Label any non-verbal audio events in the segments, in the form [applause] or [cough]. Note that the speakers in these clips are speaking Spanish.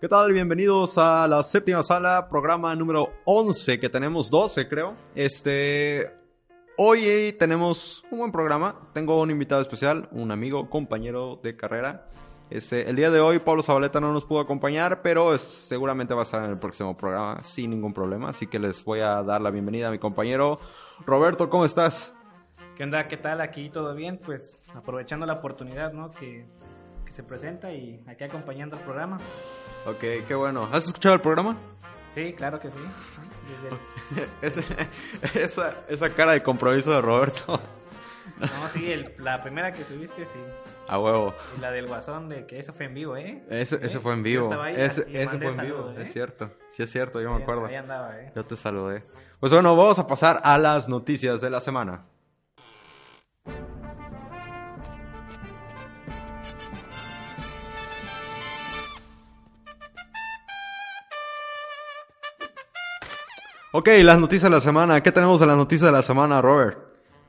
¿Qué tal? Bienvenidos a la séptima sala, programa número 11, que tenemos 12, creo. Este. Hoy tenemos un buen programa. Tengo un invitado especial, un amigo, compañero de carrera. Este, el día de hoy Pablo Zabaleta no nos pudo acompañar, pero es- seguramente va a estar en el próximo programa sin ningún problema. Así que les voy a dar la bienvenida a mi compañero Roberto. ¿Cómo estás? ¿Qué onda? ¿Qué tal? Aquí todo bien, pues aprovechando la oportunidad, ¿no? Que, que se presenta y aquí acompañando el programa. Ok, qué bueno. ¿Has escuchado el programa? Sí, claro que sí. [laughs] Ese- esa, esa cara de compromiso de Roberto. No, sí, el- la primera que subiste, sí. A huevo. Y la del guasón, de que eso fue en vivo, ¿eh? Ese, ¿Eh? ese fue en vivo. ahí Ese, mandé fue en vivo, ¿eh? es cierto. Sí es cierto, yo me acuerdo. Ahí andaba, ¿eh? Yo te saludé. Pues bueno, vamos a pasar a las noticias de la semana. Ok, las noticias de la semana. ¿Qué tenemos de las noticias de la semana, Robert?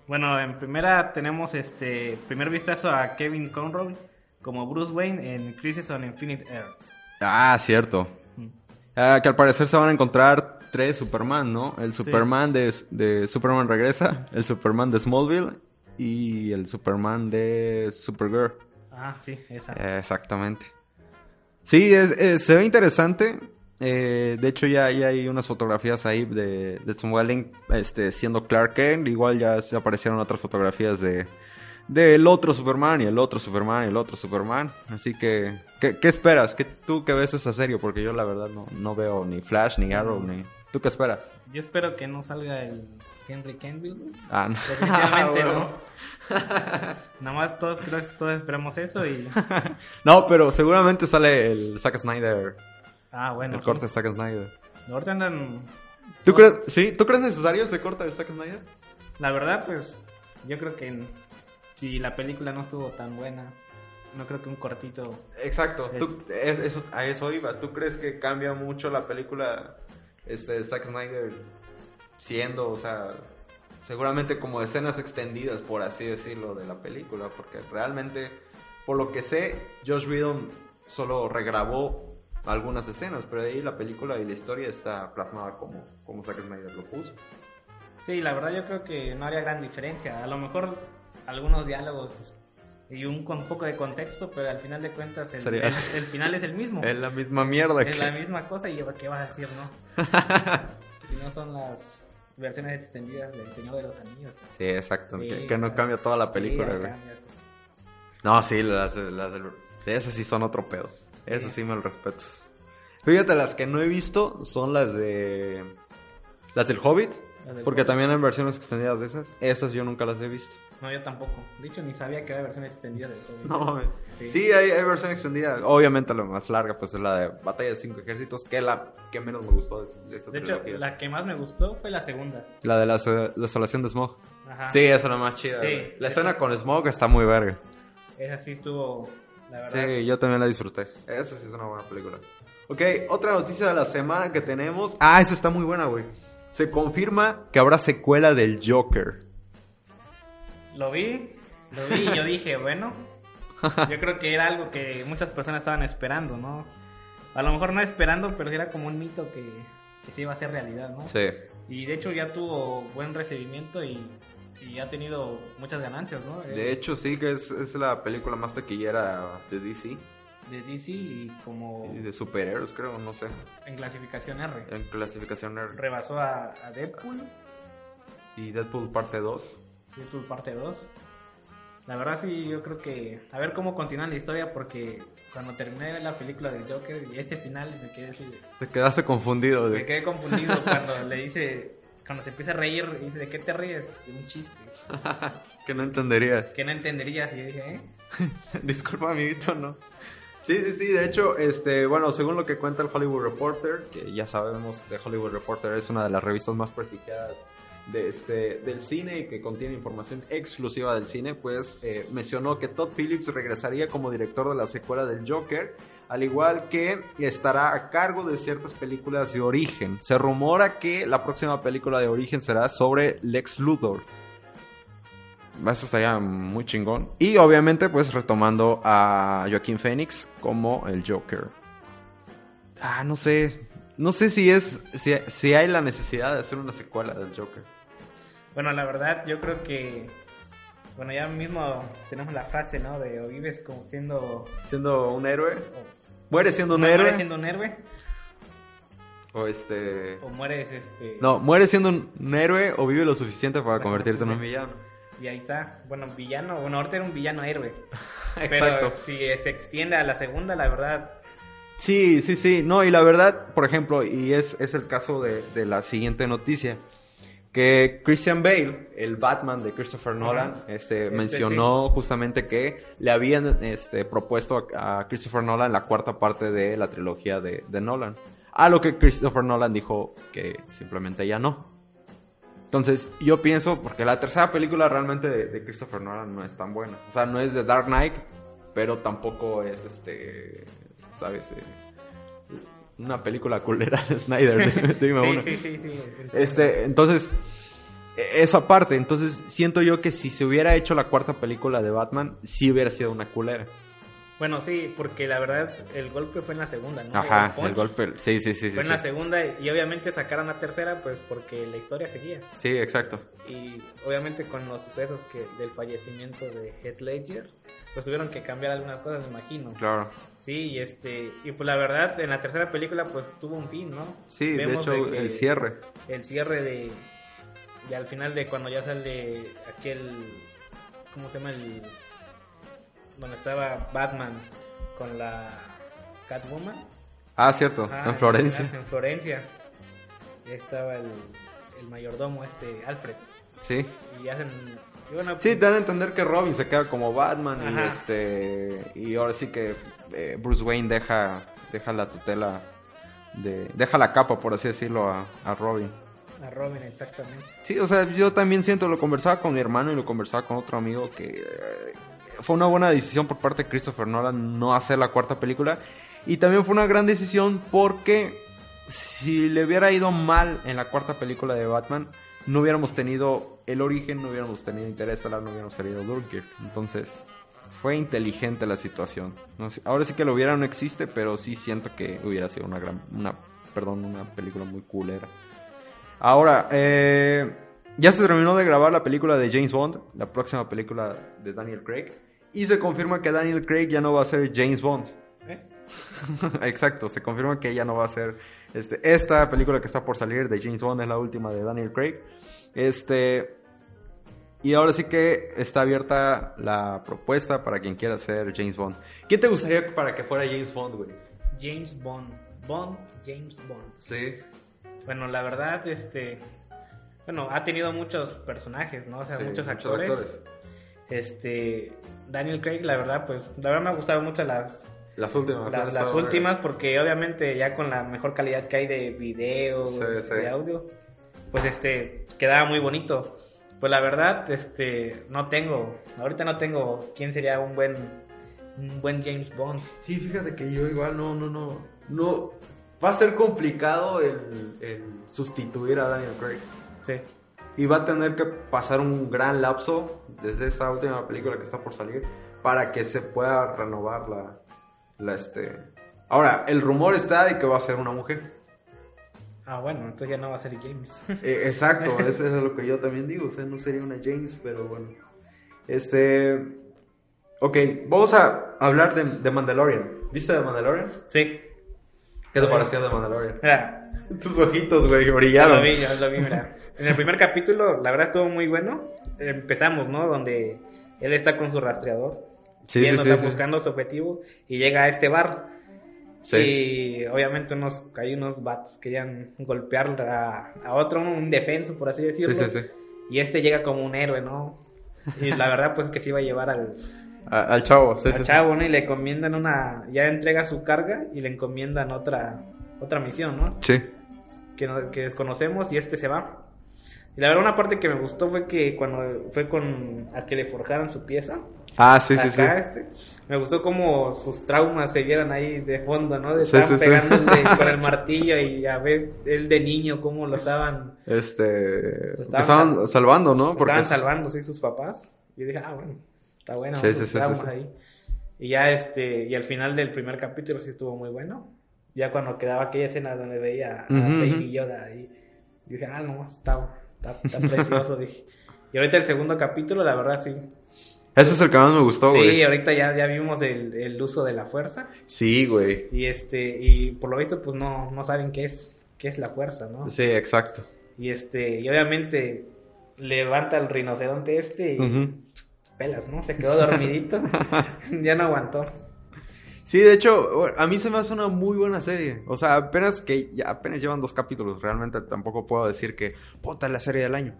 Bueno, en primera tenemos este primer vistazo a Kevin Conroy como Bruce Wayne en Crisis on Infinite Earths. Ah, cierto. Ah, que al parecer se van a encontrar tres Superman, ¿no? El Superman de, de Superman Regresa, el Superman de Smallville y el Superman de Supergirl. Ah, sí, esa. Exactamente. Sí, es, es- se ve interesante. Eh, de hecho, ya, ya hay unas fotografías ahí de, de Tom Welling este, siendo Clark Kent. Igual ya se aparecieron otras fotografías de del otro Superman y el otro Superman y el otro Superman. Así que, ¿qué, qué esperas? ¿Qué, ¿Tú qué ves esa serie? Porque yo la verdad no, no veo ni Flash, ni Arrow, ni... ¿Tú qué esperas? Yo espero que no salga el Henry Cavill. Ah, no. Definitivamente [laughs] Bueno. no. Nada más todos, todos esperamos eso y... [laughs] No, pero seguramente sale el Zack Snyder, Ah, bueno. el sí. corte de Zack Snyder. Ahorita andan... ¿Tú crees, sí, ¿tú crees necesario ese corte de Zack Snyder? La verdad, pues, yo creo que si la película no estuvo tan buena, no creo que un cortito... Exacto, tú- es- eso, a eso iba. ¿Tú crees que cambia mucho la película este, Zack Snyder siendo, o sea, seguramente como escenas extendidas, por así decirlo, de la película? Porque realmente, por lo que sé, Josh Whedon solo regrabó algunas escenas, pero ahí la película y la historia está plasmada como, como Zack Snyder lo puso. Sí, la verdad yo creo que no haría gran diferencia. A lo mejor algunos diálogos y un con poco de contexto, pero al final de cuentas el, el- el final es el mismo. [laughs] Es la misma mierda Es que... la misma cosa y ¿qué vas a decir, no? [laughs] y no son las versiones extendidas del Señor de los Anillos. pues. Sí, exacto, Sí, que, que no cambia toda la Sí, película, güey. cambia, pues. No, sí, las, las. Esas sí son otro pedo. Esas Sí. me lo respeto. Fíjate, las que no he visto son las de... Las del Hobbit. Las del Porque Hobbit. también hay versiones extendidas de esas. Esas yo nunca las he visto. No, yo tampoco. De hecho, ni sabía que había versión extendida de todo. No mames. Sí. Sí, hay, hay versión extendida. Obviamente la más larga pues es la de Batalla de Cinco Ejércitos, que es la que menos me gustó de, de esa De hecho, trilogía. la que más me gustó fue la segunda. La de la so- desolación de Smog. Ajá. Sí, esa es la más chida. Sí. La escena con Smog está muy verga. Esa sí estuvo, la verdad. Sí, yo también la disfruté. Esa sí es una buena película. Ok, otra noticia de la semana que tenemos. Ah, esa está muy buena, güey. Se confirma que habrá secuela del Joker. Lo vi, lo vi y yo dije, bueno, yo creo que era algo que muchas personas estaban esperando, ¿no? A lo mejor no esperando, pero era como un mito que, que se iba a hacer realidad, ¿no? Sí. Y de hecho ya tuvo buen recibimiento y, y ha tenido muchas ganancias, ¿no? De Eh, hecho, sí que es, es la película más taquillera de DC. De DC y como Y de superhéroes, creo, no sé. en clasificación R. En clasificación R. Rebasó a, a Deadpool, Y Deadpool parte 2. Deadpool parte 2. La verdad sí, yo creo que a ver cómo continúa la historia porque cuando terminé la película del Joker y ese final me quedé así, Te quedaste confundido. me De... quedé confundido [laughs] cuando le dice, cuando se empieza a reír dice, ¿de qué te ríes? De un chiste [laughs] que no entenderías. que no entenderías y yo dije, ¿eh? [laughs] Disculpa, amiguito, no. Sí, sí, sí, de hecho, este, bueno, según lo que cuenta el Hollywood Reporter, que ya sabemos de Hollywood Reporter es una de las revistas más prestigiadas de este, del cine y que contiene información exclusiva del cine, pues eh, mencionó que Todd Phillips regresaría como director de la secuela del Joker, al igual que estará a cargo de ciertas películas de origen. Se rumora que la próxima película de origen será sobre Lex Luthor. Eso estaría muy chingón. Y obviamente, pues retomando a Joaquín Phoenix como el Joker. Ah, no sé. No sé si es. Si, si hay la necesidad de hacer una secuela del Joker. Bueno, la verdad, yo creo que. Bueno, ya mismo tenemos la frase, ¿no? De o vives como siendo. Siendo un héroe. Mueres siendo un héroe. siendo un héroe. O este. O mueres este. No, mueres siendo un héroe o vive lo suficiente para convertirte en un villano. Y ahí está. Bueno, villano. Bueno, ahorita era un villano héroe. [laughs] Exacto. Pero si se extiende a la segunda, la verdad. Sí, sí, sí. No, y la verdad, por ejemplo, y es, es el caso de, de la siguiente noticia. Que Christian Bale, el Batman de Christopher Nolan, este, Este mencionó justamente que le habían este, propuesto a, a Christopher Nolan la cuarta parte de la trilogía de, de Nolan. A lo que Christopher Nolan dijo que simplemente ya no. Entonces, yo pienso, porque la tercera película realmente de, de Christopher Nolan no es tan buena. O sea, no es de Dark Knight, pero tampoco es este, ¿sabes? Una película culera de Snyder, dime sí, sí, sí, sí. Este, entonces, esa parte, entonces siento yo que si se hubiera hecho la cuarta película de Batman, sí hubiera sido una culera. Bueno, sí, porque la verdad el golpe fue en la segunda, ¿no? Ajá, el golpe, sí, sí, sí, sí. Fue en sí. la segunda y obviamente sacaron la tercera pues porque la historia seguía. Sí, exacto. Y obviamente con los sucesos que del fallecimiento de Heath Ledger, pues tuvieron que cambiar algunas cosas, me imagino. Claro. Sí, y este y pues la verdad en la tercera película pues tuvo un fin, ¿no? Sí, de Vemos hecho, que el cierre. El cierre de y al final de cuando ya sale aquel ¿cómo se llama el donde estaba Batman con la Catwoman? Ah, cierto, Ah, en Florencia. En Florencia. Ya estaba el, el mayordomo este Alfred Sí. y hacen Sí, dan a entender que Robin se queda como Batman y este y ahora sí que eh, Bruce Wayne deja deja la tutela de deja la capa por así decirlo a, a Robin. a Robin exactamente. Sí, o sea, yo también siento, lo conversaba con mi hermano y lo conversaba con otro amigo que eh, fue una buena decisión por parte de Christopher Nolan no hacer la cuarta película y también fue una gran decisión porque si le hubiera ido mal en la cuarta película de Batman no hubiéramos tenido el origen, no hubiéramos tenido Interestelar, no hubiéramos tenido Dunkirk. Entonces, fue inteligente la situación. No sé, ahora sí que lo hubiera no existe, pero sí siento que hubiera sido una gran, una, perdón, una película muy culera. Ahora, eh, ya se terminó de grabar la película de James Bond, la próxima película de Daniel Craig, y se confirma que Daniel Craig ya no va a ser James Bond. ¿Eh? [laughs] Exacto, se confirma que ella no va a ser este, esta película que está por salir de James Bond es la última de Daniel Craig. Este y ahora sí que está abierta la propuesta para quien quiera ser James Bond. ¿Quién te gustaría para que fuera James Bond, güey? James Bond. Bond, James Bond. Sí. Bueno, la verdad, este. Bueno, ha tenido muchos personajes, ¿no? O sea, Sí, muchos, muchos actores. actores. Este. Daniel Craig, la verdad, pues. La verdad me ha gustado mucho las. Las últimas. Las, últimas, vergas. porque obviamente ya con la mejor calidad que hay de video, Sí, sí. de audio, pues este, quedaba muy bonito. Pues la verdad, este, no tengo, ahorita no tengo quién sería un buen, un buen James Bond. Sí, fíjate que yo igual no, no, no. No. Va a ser complicado el, el sustituir a Daniel Craig. Sí. Y va a tener que pasar un gran lapso desde esta última película que está por salir para que se pueda renovar la, la este. Ahora, el rumor está de que va a ser una mujer. Ah, bueno, entonces ya no va a ser James. [laughs] Eh, exacto, [laughs] eso es lo que yo también digo. O sea, no sería una James, pero bueno. Este. Ok, vamos a hablar de, de Mandalorian. ¿Viste de Mandalorian? sí. ¿Qué te pareció de Mandalorian? Mira, Tus ojitos, güey, brillaron. lo vi, lo vi, mira. En el primer capítulo, la verdad estuvo muy bueno. Empezamos, ¿no? Donde él está con su rastreador. Sí, sí, sí, buscando su objetivo y llega a este bar. Sí. Y obviamente unos, hay unos bats que querían golpear a, a otro, un defenso, por así Sí, decirlo. sí, sí. Y este llega como un héroe, ¿no? Y la verdad, pues que se iba a llevar al, A- al chavo, sí, al chavo, ¿no? Y le encomiendan una, ya entrega su carga y le encomiendan otra, otra misión, ¿no? Sí. Que, que desconocemos y este se va. Y la verdad, una parte que me gustó fue que cuando fue con a que le forjaron su pieza. Ah, sí, sí, sí. este, me gustó como sus traumas se vieron ahí de fondo, ¿no? De Sí, estar sí, sí. pegándole [laughs] con el martillo y a ver él de niño cómo lo estaban, Este. Lo estaban estaban salvando, ¿no? lo estaban es- salvando, sí, sus papás. Y yo dije, ah, bueno, está bueno, Sí, sí, sí, sí, traumas sí. ahí. Y ya este, y al final del primer capítulo sí estuvo muy bueno. Ya cuando quedaba aquella escena donde veía a Ujú, Baby ujú. Yoda ahí, dije, ah, no, está, está, está precioso, [laughs] dije. Y ahorita el segundo capítulo, la verdad, sí. Ese es el que más me gustó, Sí, güey. ahorita ya, ya vimos el, el uso de la fuerza. Sí, güey. Y este, y por lo visto, pues no, no saben qué es, qué es la fuerza, ¿no? Sí, exacto. Y este, y obviamente levanta el rinoceronte este y pelas, ¿no? Se quedó dormidito. [laughs] [laughs] ya no aguantó. Sí, de hecho, a mí se me hace una muy buena serie. O sea, apenas que ya apenas llevan dos capítulos. Realmente tampoco puedo decir que puta es la serie del año.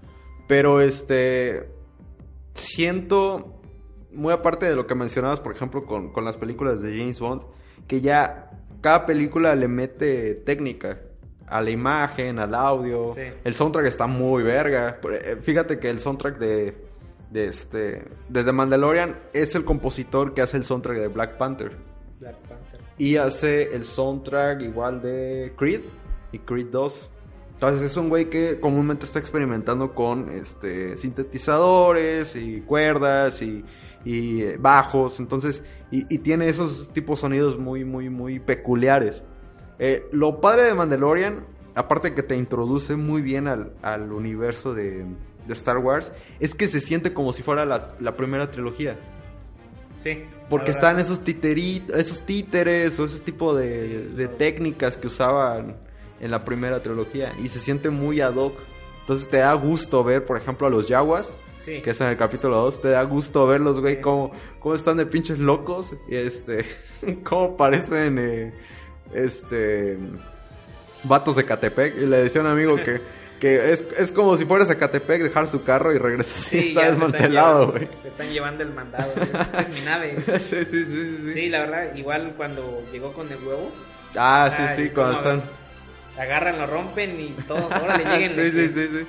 Pero este siento muy aparte de lo que mencionabas, por ejemplo, con, con las películas de James Bond, que ya cada película le mete técnica a la imagen, al audio. Sí. El soundtrack está muy verga. Eh, Fíjate que el soundtrack de de este de The Mandalorian es el compositor que hace el soundtrack de Black Panther Black Panther. y hace el soundtrack igual de Creed y Creed 2. Entonces es un güey que comúnmente está experimentando con este sintetizadores y cuerdas y, y, eh, bajos, entonces y, y tiene esos tipos de sonidos muy muy muy peculiares. Eh, lo padre de Mandalorian, aparte de que te introduce muy bien al, al universo de, de Star Wars, es que se siente como si fuera la, la primera trilogía. Sí. Porque están esos titeri- esos títeres o ese tipo de, de técnicas que usaban en la primera trilogía y se siente muy ad hoc. Entonces te da gusto ver, por ejemplo, a los Yaguas, Sí. que es en el capítulo 2, te da gusto verlos, güey, Sí. cómo, cómo están de pinches locos, y este, [laughs] cómo parecen, eh, este, vatos de Catepec. Y le decía a un amigo que, [laughs] que es, es como si fueras a Catepec, dejar su carro y regresas y está están desmantelado, güey. Se están llevando el mandado. [laughs] Es mi nave. Sí, sí, sí, sí, sí. La verdad, igual cuando llegó con el huevo, Ah, sí, sí, cuando cómo agarran, lo rompen y todos, [laughs] ahora le lleguen. sí, sí, sí, sí.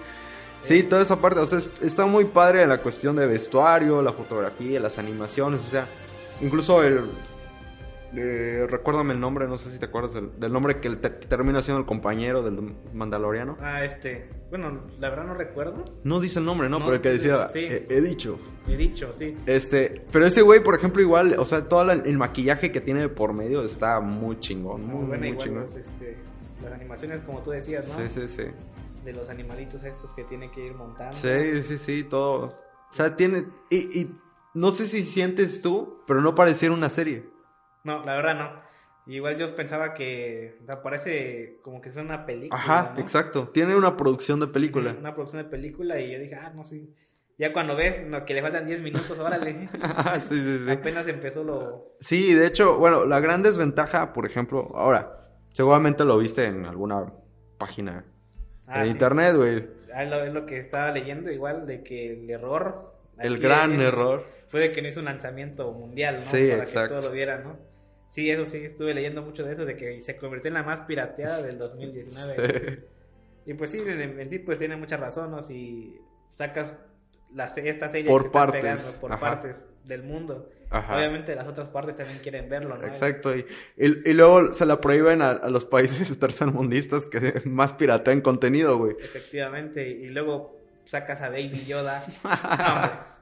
Sí, toda esa parte, o sea, es- está muy padre la cuestión de vestuario, la fotografía, las animaciones, o sea, incluso el... eh, recuérdame el nombre, no sé si te acuerdas del, del nombre que, el te- que termina siendo el compañero del Mandaloriano. Ah, este, bueno, la verdad no recuerdo. No dice el nombre, ¿no? No, pero el que decía, sí. "He- he dicho. He dicho, sí. Este, pero ese güey, por ejemplo, igual, o sea, todo el maquillaje que tiene por medio está muy chingón, muy, Muy buena, muy igual, chingón. pues, este, las animaciones, como tú decías, ¿no? Sí, sí, sí. De los animalitos estos que tiene que ir montando. Sí, sí, sí, todo. O sea, tiene. Y, y no sé si sientes tú, pero no pareciera una serie. No, la verdad no. Igual yo pensaba que o sea, parece como que es una película. Ajá, ¿no? exacto. Tiene una producción de película. Una producción de película y yo dije, ah, no, sí. Ya cuando ves no, que le faltan 10 minutos, órale. [laughs] sí, sí, sí. Apenas empezó lo. Sí, de hecho, bueno, la gran desventaja, por ejemplo, ahora, seguramente lo viste en alguna página Ah, de sí. internet, güey. Ah, lo- es lo que estaba leyendo, igual, de que el error. El gran error. Fue de que no hizo un lanzamiento mundial, ¿no? Sí, Para exacto. que todos lo vieran, ¿no? Sí, eso sí, estuve leyendo mucho de eso, de que se convirtió en la más pirateada del 2019. [laughs] Y pues sí, en, sí, pues tiene mucha razón, ¿no? Si sacas la, se- esta serie Por partes, pegando por ajá. partes del mundo, Ajá. obviamente las otras partes también quieren verlo, ¿no? Exacto, y, y, y luego se la prohíben a, a los países [laughs] tercermundistas que [laughs] más piratean contenido, güey. Efectivamente, y luego sacas a Baby Yoda. [laughs]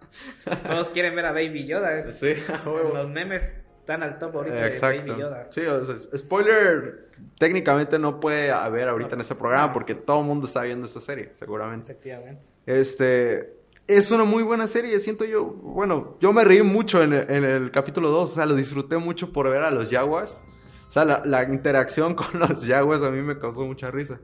No. Todos quieren ver a Baby Yoda. es- Sí. Los memes están al top ahorita Exacto. de Baby Yoda. Sí, o sea, spoiler técnicamente no puede haber ahorita en este programa porque todo el mundo está viendo esta serie, seguramente. Efectivamente. Este es una muy buena serie, siento yo. Bueno, yo me reí mucho en el, capítulo 2, o sea, lo disfruté mucho por ver a los Yaguas. O sea, la, interacción [laughs] con los Yaguas a mí me causó mucha risa.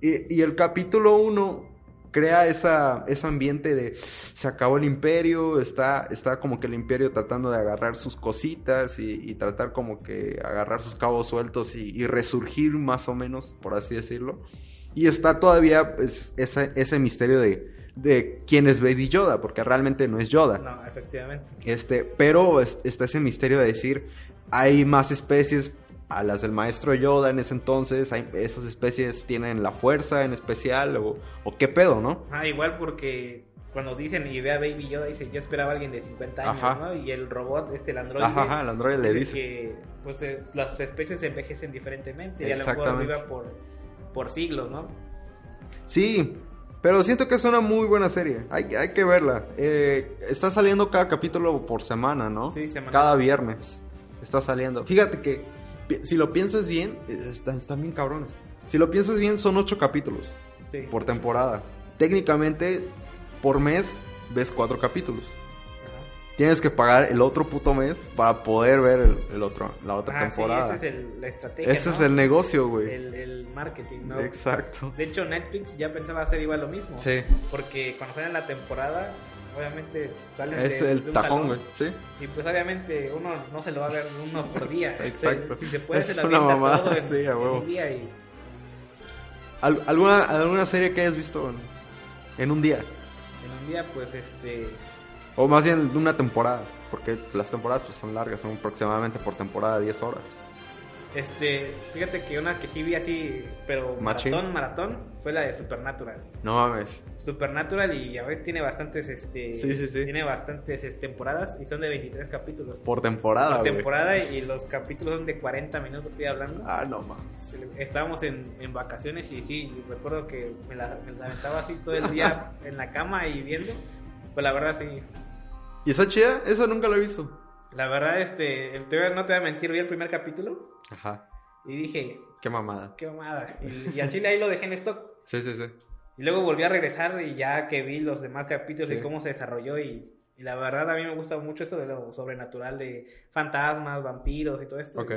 Y, y el capítulo 1 crea esa, ese ambiente de se acabó el imperio, está, está como que el imperio tratando de agarrar sus cositas y, y tratar como que agarrar sus cabos sueltos y, y resurgir más o menos, por así decirlo. Y está todavía pues, ese, ese misterio de, de quién es Baby Yoda, porque realmente no es Yoda. No, efectivamente. Este, pero es- está ese misterio de decir, hay más especies a las del maestro Yoda en ese entonces, hay- esas especies tienen la fuerza en especial o, o qué pedo, ¿no? Ah, igual porque cuando dicen y ve a Baby Yoda, dice, yo esperaba a alguien de 50 años, Ajá. ¿no? Y el robot, este, el androide, Ajá, ajá, el androide le dice. que pues eh, las especies envejecen diferentemente y a lo mejor Exactamente. viva por, por siglos, ¿no? Sí, pero siento que es una muy buena serie. Hay, hay que verla. Eh, está saliendo cada capítulo por semana, ¿no? Sí, semanal. Cada viernes está saliendo. Fíjate que si lo piensas bien, están, están bien cabrones. Si lo piensas bien, son ocho capítulos Sí. por temporada. Técnicamente, por mes ves cuatro capítulos. Tienes que pagar el otro puto mes para poder ver el, el otro, la otra Ah, sí, temporada. esa es el- la estrategia, Ese ¿no? es el negocio, güey. el, el marketing, ¿no? Exacto. De hecho, Netflix ya pensaba hacer igual lo mismo. Sí. Porque cuando salen la temporada, obviamente salen Es de- el de un tajón, güey. Sí. Y pues obviamente uno no se lo va a ver uno por día. [laughs] Exacto. Si se puede, Es se lo una mamada, todo en, sí, a en huevo. un día y ¿Al- ¿Alguna, ¿Alguna serie que hayas visto en, en un día? en un día pues este... O más bien una temporada. Porque las temporadas pues, son largas, son aproximadamente por temporada 10 horas. Este, fíjate que una que sí vi así, pero Machín. maratón, maratón, fue la de Supernatural. No mames. Supernatural y a veces tiene bastantes, este, Sí, sí, sí. tiene bastantes este, temporadas y son de 23 capítulos. Por temporada, Por güey. temporada y los capítulos son de 40 minutos, estoy hablando. Ah, no mames. Estábamos en, en vacaciones y sí, recuerdo que me la, me la aventaba así todo el día [laughs] en la cama y viendo. Pues la verdad sí, ¿Y esa chida? Eso nunca lo he visto. la verdad este, te no te voy a mentir, vi el primer capítulo Ajá. y dije, Qué mamada. qué mamada. Y, y al chile ahí lo dejé en stock. Sí, sí, sí. Y luego volví a regresar y ya que vi los demás capítulos Sí. y cómo se desarrolló y, y la verdad a mí me gusta mucho eso de lo sobrenatural, de fantasmas, vampiros y todo esto. Ok.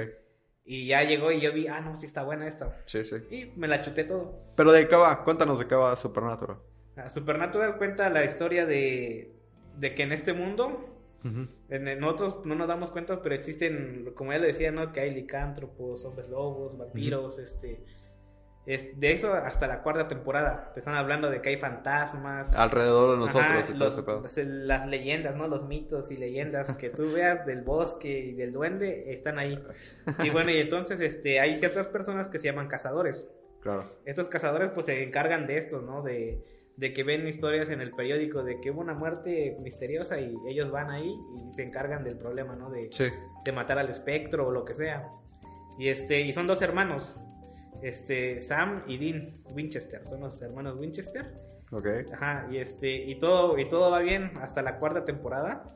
Y ya llegó y yo vi, ah, no, sí está buena esta. Sí, sí. Y me la chuté todo. Pero de qué va, cuéntanos de qué va Supernatural. Ah, Supernatural cuenta la historia de, de que en este mundo, Ujú. en, en otros no nos damos cuenta, pero existen, como ya le decía, ¿no? Que hay licántropos, hombres lobos, vampiros, este... Es, de eso hasta la cuarta temporada. Te están hablando de que hay fantasmas. Alrededor de nosotros Ajá, y todo los- las, las leyendas, ¿no? Los mitos y leyendas que tú [laughs] veas del bosque y del duende están ahí. Y bueno, y entonces este, hay ciertas personas que se llaman cazadores. Claro. Estos cazadores pues se encargan de esto, ¿no? De, de que ven historias en el periódico de que hubo una muerte misteriosa y ellos van ahí y se encargan del problema, ¿no? De, Sí. de matar al espectro o lo que sea. Y este y son dos hermanos, este Sam y Dean Winchester, son los hermanos Winchester. Ok. Ajá, y este y todo y todo va bien hasta la cuarta temporada.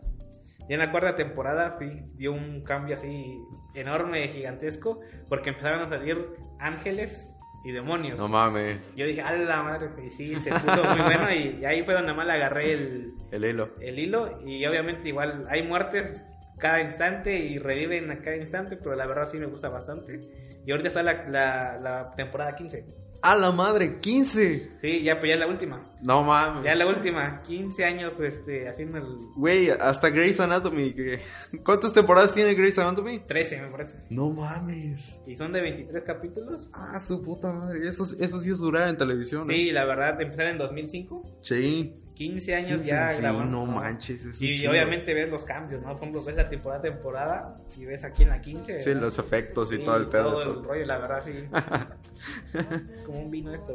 Y en la cuarta temporada sí dio un cambio así enorme, gigantesco, porque empezaron a salir ángeles y demonios. No mames. Yo dije, a la madre, y sí, se puso muy bueno y, ahí fue donde más le agarré el, El hilo. el hilo y obviamente igual hay muertes cada instante y reviven a cada instante, pero la verdad sí me gusta bastante. Y ahorita está la, la, la temporada 15. ¡A la madre! ¡15! Sí, ya pues ya es la última. No mames. Ya es la última. 15 años este, haciendo el Güey, hasta Grey's Anatomy. que- ¿Cuántas temporadas tiene Grey's Anatomy? 13, me parece. No mames. Y son de 23 capítulos. Ah, su puta madre. Eso, eso sí es durar en televisión. ¿eh? Sí, la verdad, empezaron en 2005. Sí. 15 años Sí, ya sí, grabando. no manches, es Y chingo. obviamente ves los cambios, ¿no? Por ejemplo, ves la temporada temporada y ves aquí en la 15. Sí, los efectos y todo el pedo. Todo eso. el rollo, la verdad, sí. [laughs] Como un vino esto.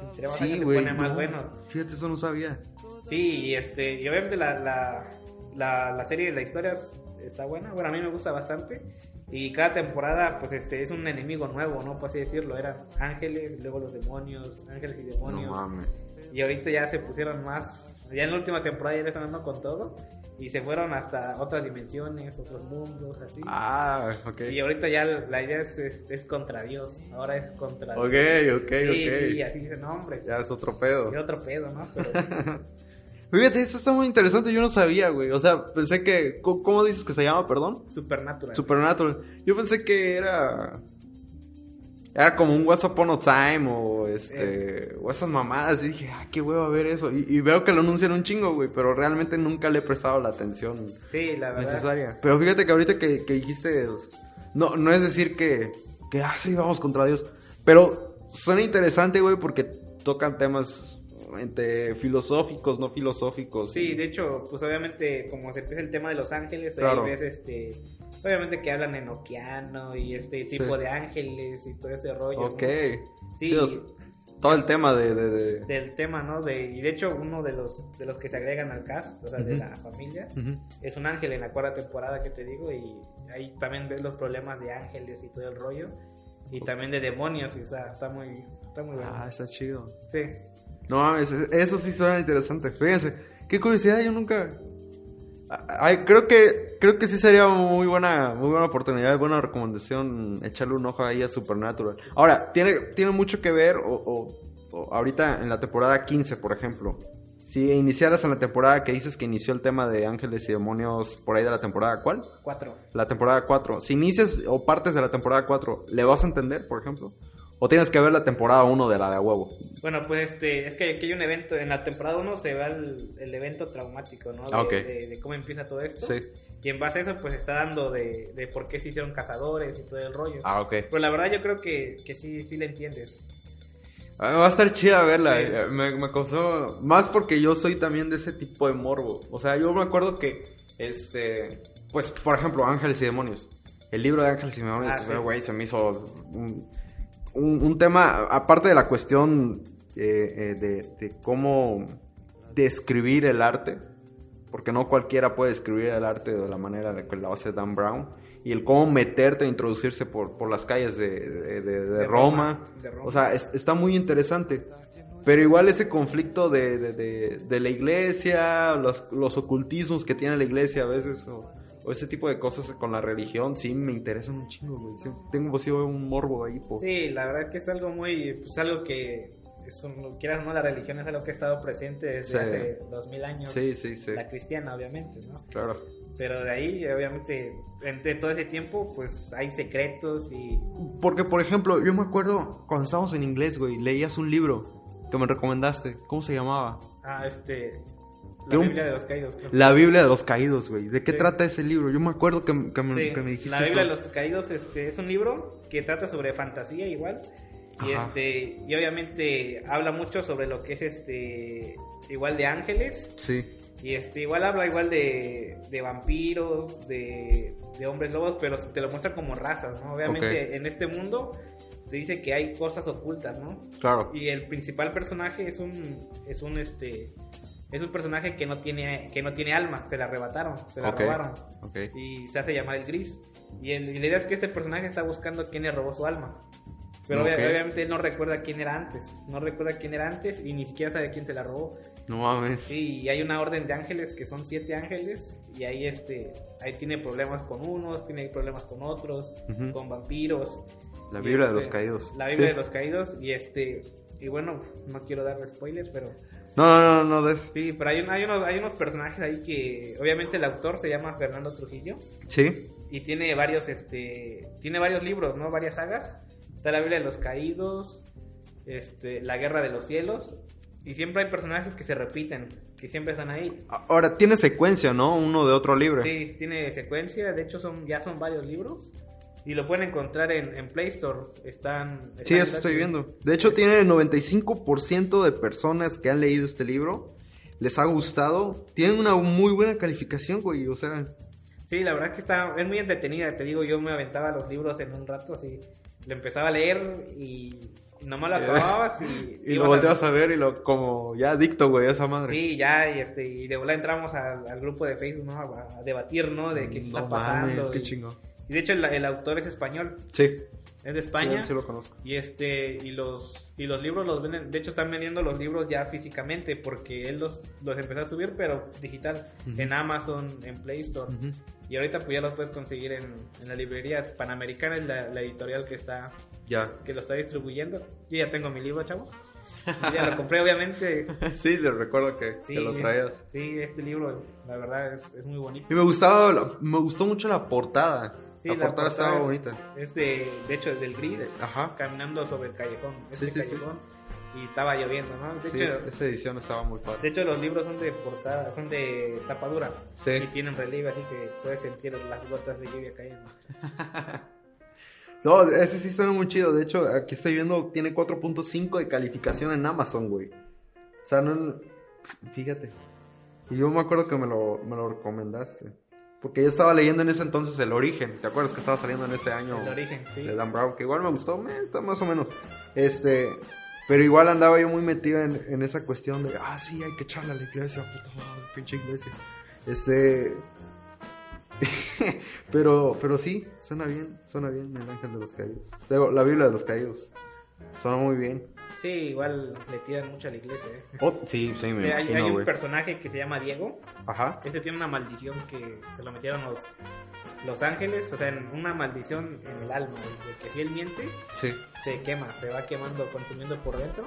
Entre más Sí, se güey. pone más bueno. Fíjate, eso no sabía. Sí, y este, y obviamente la, la, la, la serie, la historia está buena. Bueno, a mí me gusta bastante. Y cada temporada, pues este, es un enemigo nuevo, ¿no? Por así decirlo. Eran ángeles, luego los demonios, ángeles y demonios. No mames. Y ahorita ya se pusieron más. Ya en la última temporada ya le están dando con todo. Y se fueron hasta otras dimensiones, otros mundos, así. Ah, ok. Y ahorita ya la idea es, es, es contra Dios. Ahora es contra Ok, Dios. ok, Sí, ok. sí, así dice, no, hombre. Ya es otro pedo. Y otro pedo, ¿no? [laughs] Pero Fíjate, eso está muy interesante. Yo no sabía, güey. O sea, pensé que. ¿Cómo cómo dices que se llama, perdón? Supernatural. Supernatural. Yo pensé que era. Era como un What's Upon a Time o este. O esas mamadas. Y dije, ah, qué huevo a ver eso. Y, y veo que lo anuncian un chingo, güey. Pero realmente nunca le he prestado la atención sí, la verdad. necesaria. Pero fíjate que ahorita que, que dijiste. No, no es decir que. Que, ah, sí, vamos contra Dios. Pero suena interesante, güey, porque tocan temas entre filosóficos, no filosóficos. Sí, de hecho, pues obviamente, como se empieza el tema de los ángeles, Claro. ahí ves este Obviamente que hablan en okeano y este tipo de ángeles y todo ese rollo. Ok. Sí. Sí, o sea, todo el tema de... de, de- Del tema, ¿no? De, y de hecho, uno de los, de los que se agregan al cast, o sea, de la familia, Ujú. es un ángel en la cuarta temporada que te digo. Y ahí también ves los problemas de ángeles y todo el rollo. Y también de demonios, y o sea, está muy, está muy bueno. Ah, está chido. Sí. No mames, es- eso sí suena interesante. Fíjense, qué curiosidad, yo nunca. Ay, creo que creo que sí sería muy buena muy buena oportunidad, buena recomendación echarle un ojo ahí a Supernatural. Ahora, tiene tiene mucho que ver o, o- o ahorita en la temporada 15, por ejemplo. Si iniciaras en la temporada que dices que inició el tema de ángeles y demonios por ahí de la temporada, ¿cuál? Cuatro. La temporada 4. Si inicias o partes de la temporada 4, ¿le vas a entender, por ejemplo? ¿O tienes que ver la temporada 1 de la de a huevo? Bueno, pues este, es que aquí hay un evento, en la temporada 1 se va el, el evento traumático, ¿no? De, Ah, de- de cómo empieza todo esto. Sí. Y en base a eso, pues está dando de, de por qué se hicieron cazadores y todo el rollo. Ah, ok. Pero la verdad yo creo que, que sí, sí le entiendes. Ah, Va a estar chida verla. Sí. eh, Me, me causó. Más porque yo soy también de ese tipo de morbo. O sea, yo me acuerdo que. Este. Pues, por ejemplo, Ángeles y Demonios. El libro de Ángeles y Demonios, Ah, sí. güey, se me hizo. Un, un- un tema. Aparte de la cuestión eh, eh, de, de cómo describir el arte. Porque no cualquiera puede escribir el arte de la manera en que lo hace Dan Brown. Y el cómo meterte, introducirse por, por las calles de, de- Roma. Roma, de Roma. O sea, es- está muy interesante. Pero igual ese conflicto de, de- de- de la iglesia, los, los ocultismos que tiene la iglesia a veces, o, o ese tipo de cosas con la religión, sí me interesan un chingo, güey. Sí, tengo sí, un morbo ahí, po. Sí, la verdad que es algo muy, pues algo que, es un- quieras o no, la religión es algo que ha estado presente desde Sí. hace dos mil años. Sí, sí, sí. La cristiana, obviamente, ¿no? Claro. Pero de ahí, obviamente, entre todo ese tiempo, pues hay secretos y... Porque, por ejemplo, yo me acuerdo cuando estábamos en inglés, güey, leías un libro que me recomendaste. ¿Cómo se llamaba? Ah, este... La Biblia de los Caídos. creo. La Biblia de los Caídos, güey. ¿De qué Sí. trata ese libro? Yo me acuerdo que, que me, Sí, que me dijiste La Biblia de los Caídos este, es un libro que trata sobre fantasía igual. Y, Ajá. este, y obviamente habla mucho sobre lo que es este igual de ángeles. Sí. Y este igual habla igual de, de vampiros, de, de hombres lobos, pero te lo muestra como razas, ¿no? Obviamente en este mundo te dice que hay cosas ocultas, ¿no? Claro. Y el principal personaje es un es un este es un personaje que no tiene que no tiene alma, se la arrebataron, se la Ok. robaron Ok. y se hace llamar el gris. Y, el- y la idea es que este personaje está buscando quién le robó su alma. Pero obvia- Ok. obviamente él no recuerda quién era antes. No recuerda quién era antes y ni siquiera sabe quién se la robó. No mames. Sí, y hay una orden de ángeles que son siete ángeles. Y ahí este ahí tiene problemas con unos, tiene problemas con otros, Ujú. con vampiros. La Biblia de este, los caídos. La Biblia Sí. de los caídos. Y este. Y bueno, no quiero darle spoilers, pero. No, no, no, no des. Sí, pero hay, un- hay, unos, hay unos personajes ahí que. Obviamente el autor se llama Fernando Trujillo Sí. y tiene varios este tiene varios libros no varias sagas está la Biblia de los caídos este la guerra de los cielos y siempre hay personajes que se repiten que siempre están ahí Ahora, tiene secuencia, ¿no? Uno de otro libro. sí tiene secuencia de hecho son ya son varios libros y lo pueden encontrar en, en Play Store están, Sí, están eso estoy viendo. De hecho, tiene 95% de personas que han leído este libro. Les ha gustado. Tienen una muy buena calificación, güey. O sea, sí la verdad que está es muy entretenida te digo yo me aventaba los libros en un rato así lo empezaba a leer y nomás lo [laughs] acababas y y lo a- volteas a ver y lo como ya adicto, güey, a esa madre. Sí, ya, y, este, y de volada entramos al, al grupo de Facebook, ¿no? A, a debatir, ¿no? De qué no está pasando. mames, qué y, chingón. Y de hecho el, el autor es español, Sí, es de España. sí, sí lo conozco. Y este, y los, y los libros los venden, de hecho están vendiendo los libros ya físicamente, porque él los, los empezó a subir, pero digital, en Amazon, en Play Store. Y ahorita pues ya los puedes conseguir en, en las librerías Panamericanas, la, la editorial que está, Ya. que lo está distribuyendo. Yo ya tengo mi libro, chavos. Yo ya lo compré, obviamente. [laughs] sí, le recuerdo que, Sí, que lo traías. Sí, este libro, la verdad, es, es muy bonito. Y me gustaba, me gustó mucho la portada. Sí, la, portada estaba es- bonita. Es de, de hecho, es del gris, Eh, ajá. caminando sobre el callejón. Este sí, sí. callejón. Y estaba lloviendo, ¿no? De, Sí, hecho, esa edición estaba muy padre. de hecho, los libros son de portada, son de tapadura. Sí. Y tienen relieve, así que puedes sentir las gotas de lluvia cayendo. [laughs] No, ese sí suena muy chido. De hecho, aquí estoy viendo, tiene 4.5 de calificación en Amazon, güey. O sea, no... Fíjate. Y yo me acuerdo que me lo, me lo recomendaste. Porque yo estaba leyendo en ese entonces El Origen. ¿Te acuerdas que estaba saliendo en ese año? El Origen, sí. De Dan Brown, que igual me gustó, me, está más o menos. Este, pero igual andaba yo muy metido en, en esa cuestión de, ah, sí, hay que echarle a la iglesia, puta madre, pinche iglesia. Este, [laughs] pero, pero sí, suena bien, suena bien el ángel de los caídos. Digo, la Biblia de los caídos. Suena muy bien. Sí, igual le tiran mucho a la iglesia. ¿eh? Oh, sí, sí, me hay, imagino, hay un personaje que se llama Diego. Ajá. Este tiene una maldición que se lo metieron los, los ángeles. O sea, una maldición en el alma. güey, De que si él miente, Sí. se quema, se va quemando, consumiendo por dentro.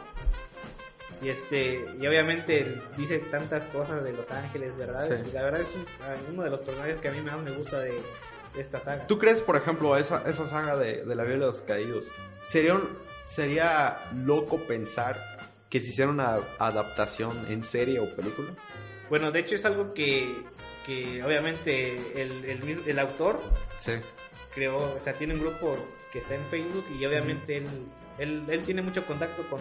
Y este, y obviamente dice tantas cosas de los ángeles, ¿verdad? Sí. Y la verdad es un- uno de los personajes que a mí más me gusta de, de esta saga. ¿Tú crees, por ejemplo, esa, esa saga de, de la Biblia de los caídos? ¿Sería, un- sería loco pensar que se hiciera una adaptación en serie o película? Bueno, de hecho es algo que, que obviamente el, el, el autor Sí. creó, o sea, tiene un grupo que está en Facebook y obviamente él, él, él tiene mucho contacto con...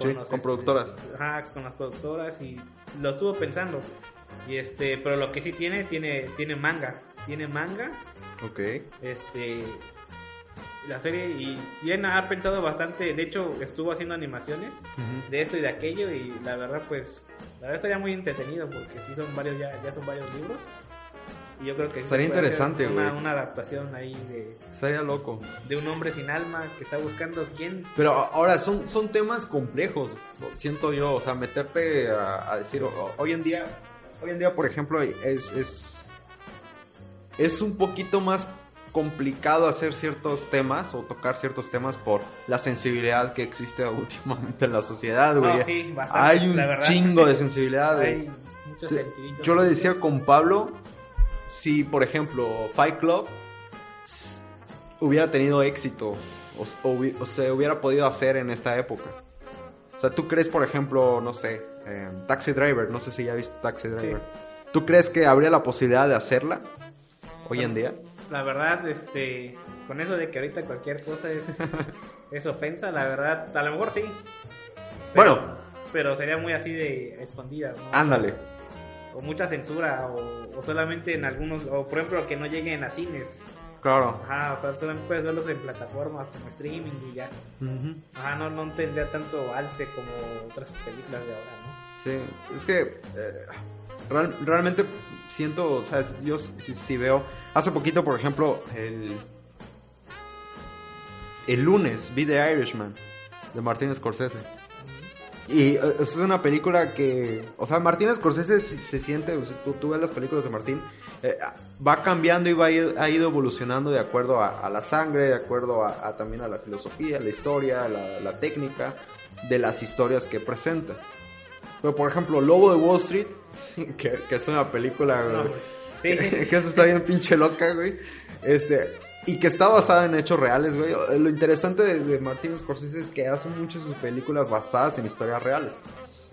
Sí, con productoras. Ajá, con las productoras y lo estuvo pensando. Y este, pero lo que sí tiene, tiene, tiene manga. Tiene manga, Ok. este, la serie y Jen ha pensado bastante, de hecho estuvo haciendo animaciones de esto y de aquello y la verdad pues, la verdad estaría muy entretenido porque sí son varios, ya, ya son varios libros. Y yo creo que Estaría interesante, una, una adaptación ahí de, Estaría loco. de un hombre sin alma que está buscando quién Pero ahora son, son temas complejos, siento yo, o sea, meterte a, a decir, hoy en día, hoy en día, por ejemplo, es, es, es un poquito más complicado hacer ciertos temas o tocar ciertos temas por la sensibilidad que existe últimamente en la sociedad, güey. No, sí, bastante, Hay un la chingo de sensibilidad, güey. Yo lo decía con Pablo, si por ejemplo Fight Club hubiera tenido éxito o, se hubiera podido hacer en esta época. O sea, ¿tú crees, por ejemplo, no sé, eh, Taxi Driver? No sé si ya viste Taxi Driver. ¿Tú crees que habría la posibilidad de hacerla hoy en día? La verdad, este, con eso de que ahorita cualquier cosa es, [laughs] es ofensa, la verdad, a lo mejor sí. Pero- Bueno. Pero sería muy así de escondidas, ¿no? Ándale. O mucha censura, o, o solamente en algunos, o por ejemplo que no lleguen a cines. Claro. Ajá, o sea, solamente puedes verlos en plataformas como streaming y ya. Ujú. Ajá, no, no tendría tanto alce como otras películas de ahora, ¿no? Sí, es que eh, real- realmente siento, o sea, yo sí, sí veo. Hace poquito, por ejemplo, el, el lunes vi The Irishman de Martin Scorsese. Y eh, es una película que, o sea, Martín Scorsese se, se siente, o sea, tú, ves las películas de Martín, eh, va cambiando y va ir- ha ido evolucionando de acuerdo a, a la sangre, de acuerdo a, a también a la filosofía, la historia, la, la técnica de las historias que presenta. Pero por ejemplo, Lobo de Wall Street, [laughs] que, que es una película, No, güey, sí, [laughs] que eso está bien pinche loca, güey. Este, y que está basada en hechos reales, güey. Lo interesante de, de Martin Scorsese es que hace muchas sus películas basadas en historias reales.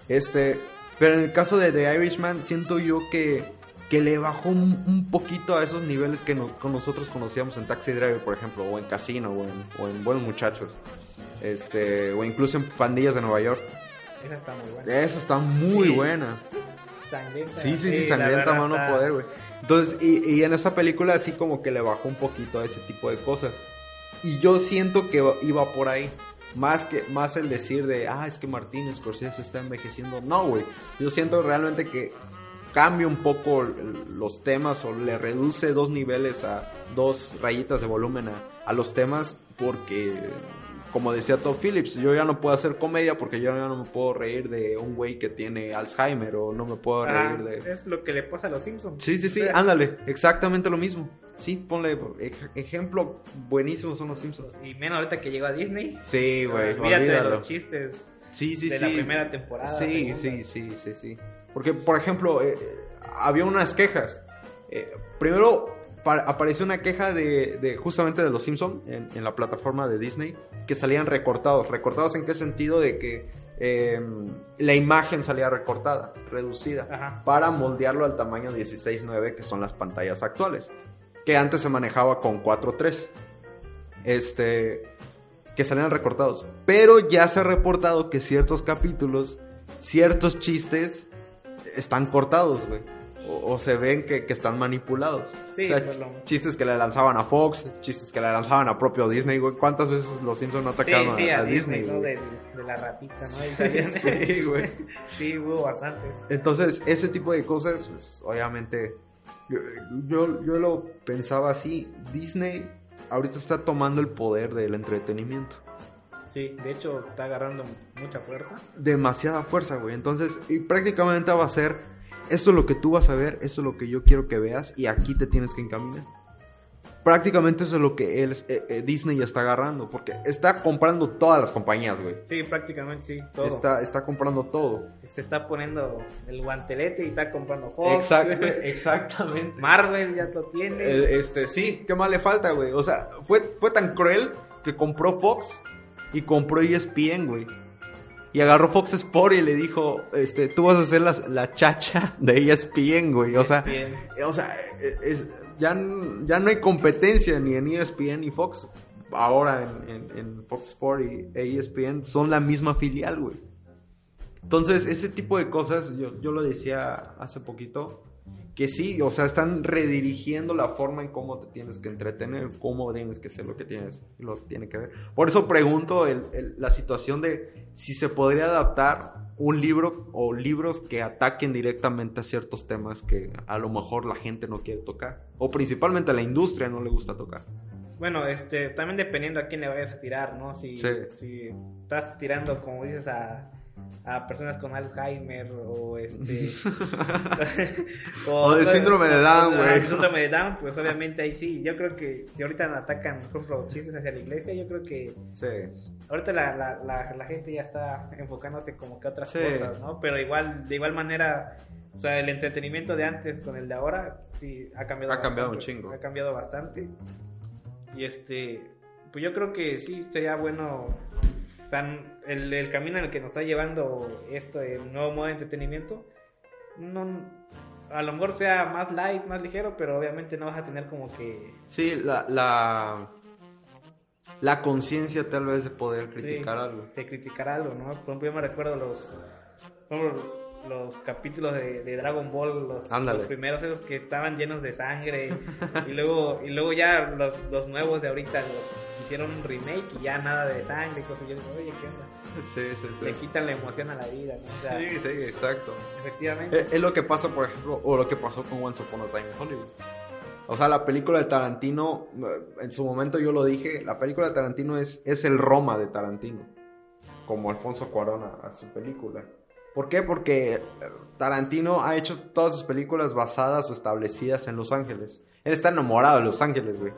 Este, pero en el caso de The Irishman, siento yo que, que le bajó un, un poquito a esos niveles que no- con nosotros conocíamos en Taxi Driver, por ejemplo, o en Casino, o en, o en Buenos Muchachos. Este, o incluso en Pandillas de Nueva York. Esa está muy buena. Esa está muy Sí. buena. Sangrienta. Sí, sí, sí, la sangrienta mano está- poder, güey. Entonces, y, y en esa película así como que le bajó un poquito a ese tipo de cosas. Y yo siento que iba por ahí. Más que más el decir de, ah, es que Martín Scorsese está envejeciendo. No, güey. Yo siento realmente que cambia un poco los temas o le reduce dos niveles a dos rayitas de volumen a, a los temas porque, como decía Todd Phillips, yo ya no puedo hacer comedia porque yo ya no me puedo reír de un güey que tiene Alzheimer o no me puedo Ajá, reír de... Es lo que le pasa a los Simpsons. Sí, sí, sí, O sea, ándale, exactamente lo mismo. Sí, ponle ej- ejemplo buenísimo son los Simpsons. Y menos ahorita que llegó a Disney. Sí, güey, Olvídate de los chistes Sí, sí, de sí. la primera temporada. Sí, sí, sí, sí, sí. Porque, por ejemplo, eh, había unas quejas. Eh, primero apareció una queja de, de justamente de los Simpsons en, en la plataforma de Disney que salían recortados. ¿Recortados en qué sentido? De que eh, la imagen salía recortada, reducida, Ajá. para moldearlo al tamaño 16.9 que son las pantallas actuales. Que antes se manejaba con 4.3. Este que salían recortados. Pero ya se ha reportado que ciertos capítulos, ciertos chistes están cortados, güey. O, o se ven que, que están manipulados. Sí, O sea, pues lo- chistes que le lanzaban a Fox, chistes que le lanzaban a propio Disney, güey. ¿Cuántas veces los Simpsons no atacaron sí, a, a, a Disney, Disney? De, de la ratita, ¿no? Sí, [laughs] güey. [laughs] sí, hubo bastantes. Entonces, ese tipo de cosas, pues, obviamente, yo, yo, yo lo pensaba así, Disney ahorita está tomando el poder del entretenimiento. Sí, de hecho está agarrando mucha fuerza. Demasiada fuerza, güey. Entonces, y prácticamente va a ser, esto es lo que tú vas a ver, esto es lo que yo quiero que veas, y aquí te tienes que encaminar. Prácticamente eso es lo que él, eh, eh, Disney ya está agarrando, porque está comprando todas las compañías, güey. Sí, prácticamente sí, todo. Está, está comprando todo. Se está poniendo el guantelete y está comprando Fox. Exacto, [laughs] exactamente. Marvel ya lo tiene. Este, sí, ¿qué más le falta, güey? O sea, fue, fue tan cruel que compró Fox y compró ESPN, güey. Y agarró Fox Sport y le dijo, este, tú vas a ser la, la chacha de E ESPN, güey. O sea, ESPN. eh, o sea, es- ya, ya no hay competencia ni en E ESPN ni Fox. Ahora en, en- en Fox Sport y e ESPN son la misma filial, güey. Entonces, ese tipo de cosas, yo, yo lo decía hace poquito, que sí, o sea, están redirigiendo la forma en cómo te tienes que entretener, cómo tienes que ser lo que tienes, lo que tiene que ver. Por eso pregunto el- el- la situación de si se podría adaptar un libro o libros que ataquen directamente a ciertos temas que a lo mejor la gente no quiere tocar, o principalmente a la industria no le gusta tocar. Bueno, este, también dependiendo a quién le vayas a tirar, ¿no? Si, Sí. si estás tirando, como dices, a, a personas con Alzheimer o este... [laughs] O de síndrome de Down, o- güey. síndrome de Down, pues obviamente ahí sí. Yo creo que si ahorita atacan, por ejemplo, chistes hacia la iglesia, yo creo que Sí, ahorita la, la, la, la gente ya está enfocándose como que a otras Sí. cosas, ¿no? Pero igual, de igual manera, o sea, el entretenimiento de antes con el de ahora, sí, ha cambiado Ha cambiado bastante, un chingo. Ha cambiado bastante. Y este, pues yo creo que sí, sería bueno, tan, el, el camino en el que nos está llevando esto, el nuevo modo de entretenimiento, no, a lo mejor sea más light, más ligero, pero obviamente no vas a tener como que... sí la, la, la conciencia tal vez de poder criticar Sí, algo. De criticar algo, ¿no? Por ejemplo, yo me recuerdo los, por ejemplo, los capítulos de, de Dragon Ball, los, primeros esos que estaban llenos de sangre y luego y luego ya los, los nuevos de ahorita los hicieron un remake y ya nada de sangre y cosas. Yo digo, oye, ¿qué onda? Sí, sí, sí. Le quitan la emoción a la vida, ¿no? O sea, Sí, sí, exacto. efectivamente. Es, lo que pasa, por ejemplo, o lo que pasó con Once Upon a Time in Hollywood. O sea, la película de Tarantino, eh, en su momento yo lo dije, la película de Tarantino es, es el Roma de Tarantino, como Alfonso Cuarón a, a su película. ¿Por qué? Porque eh, Tarantino ha hecho todas sus películas basadas o establecidas en Los Ángeles. Él está enamorado de Los Ángeles, güey.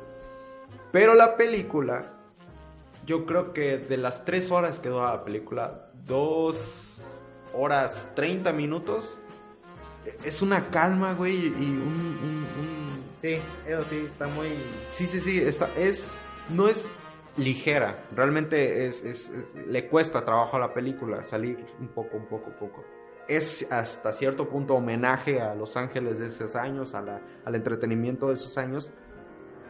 Pero la película, yo creo que de las tres horas que dura la película, dos horas 30 minutos, es una calma, güey, y un, un- un- Sí, eso sí, está muy... Sí, sí, sí, está, es, no es ligera, realmente es, es- le cuesta trabajo a la película salir un poco, un poco, poco. Es hasta cierto punto homenaje a Los Ángeles de esos años, a la- al entretenimiento de esos años,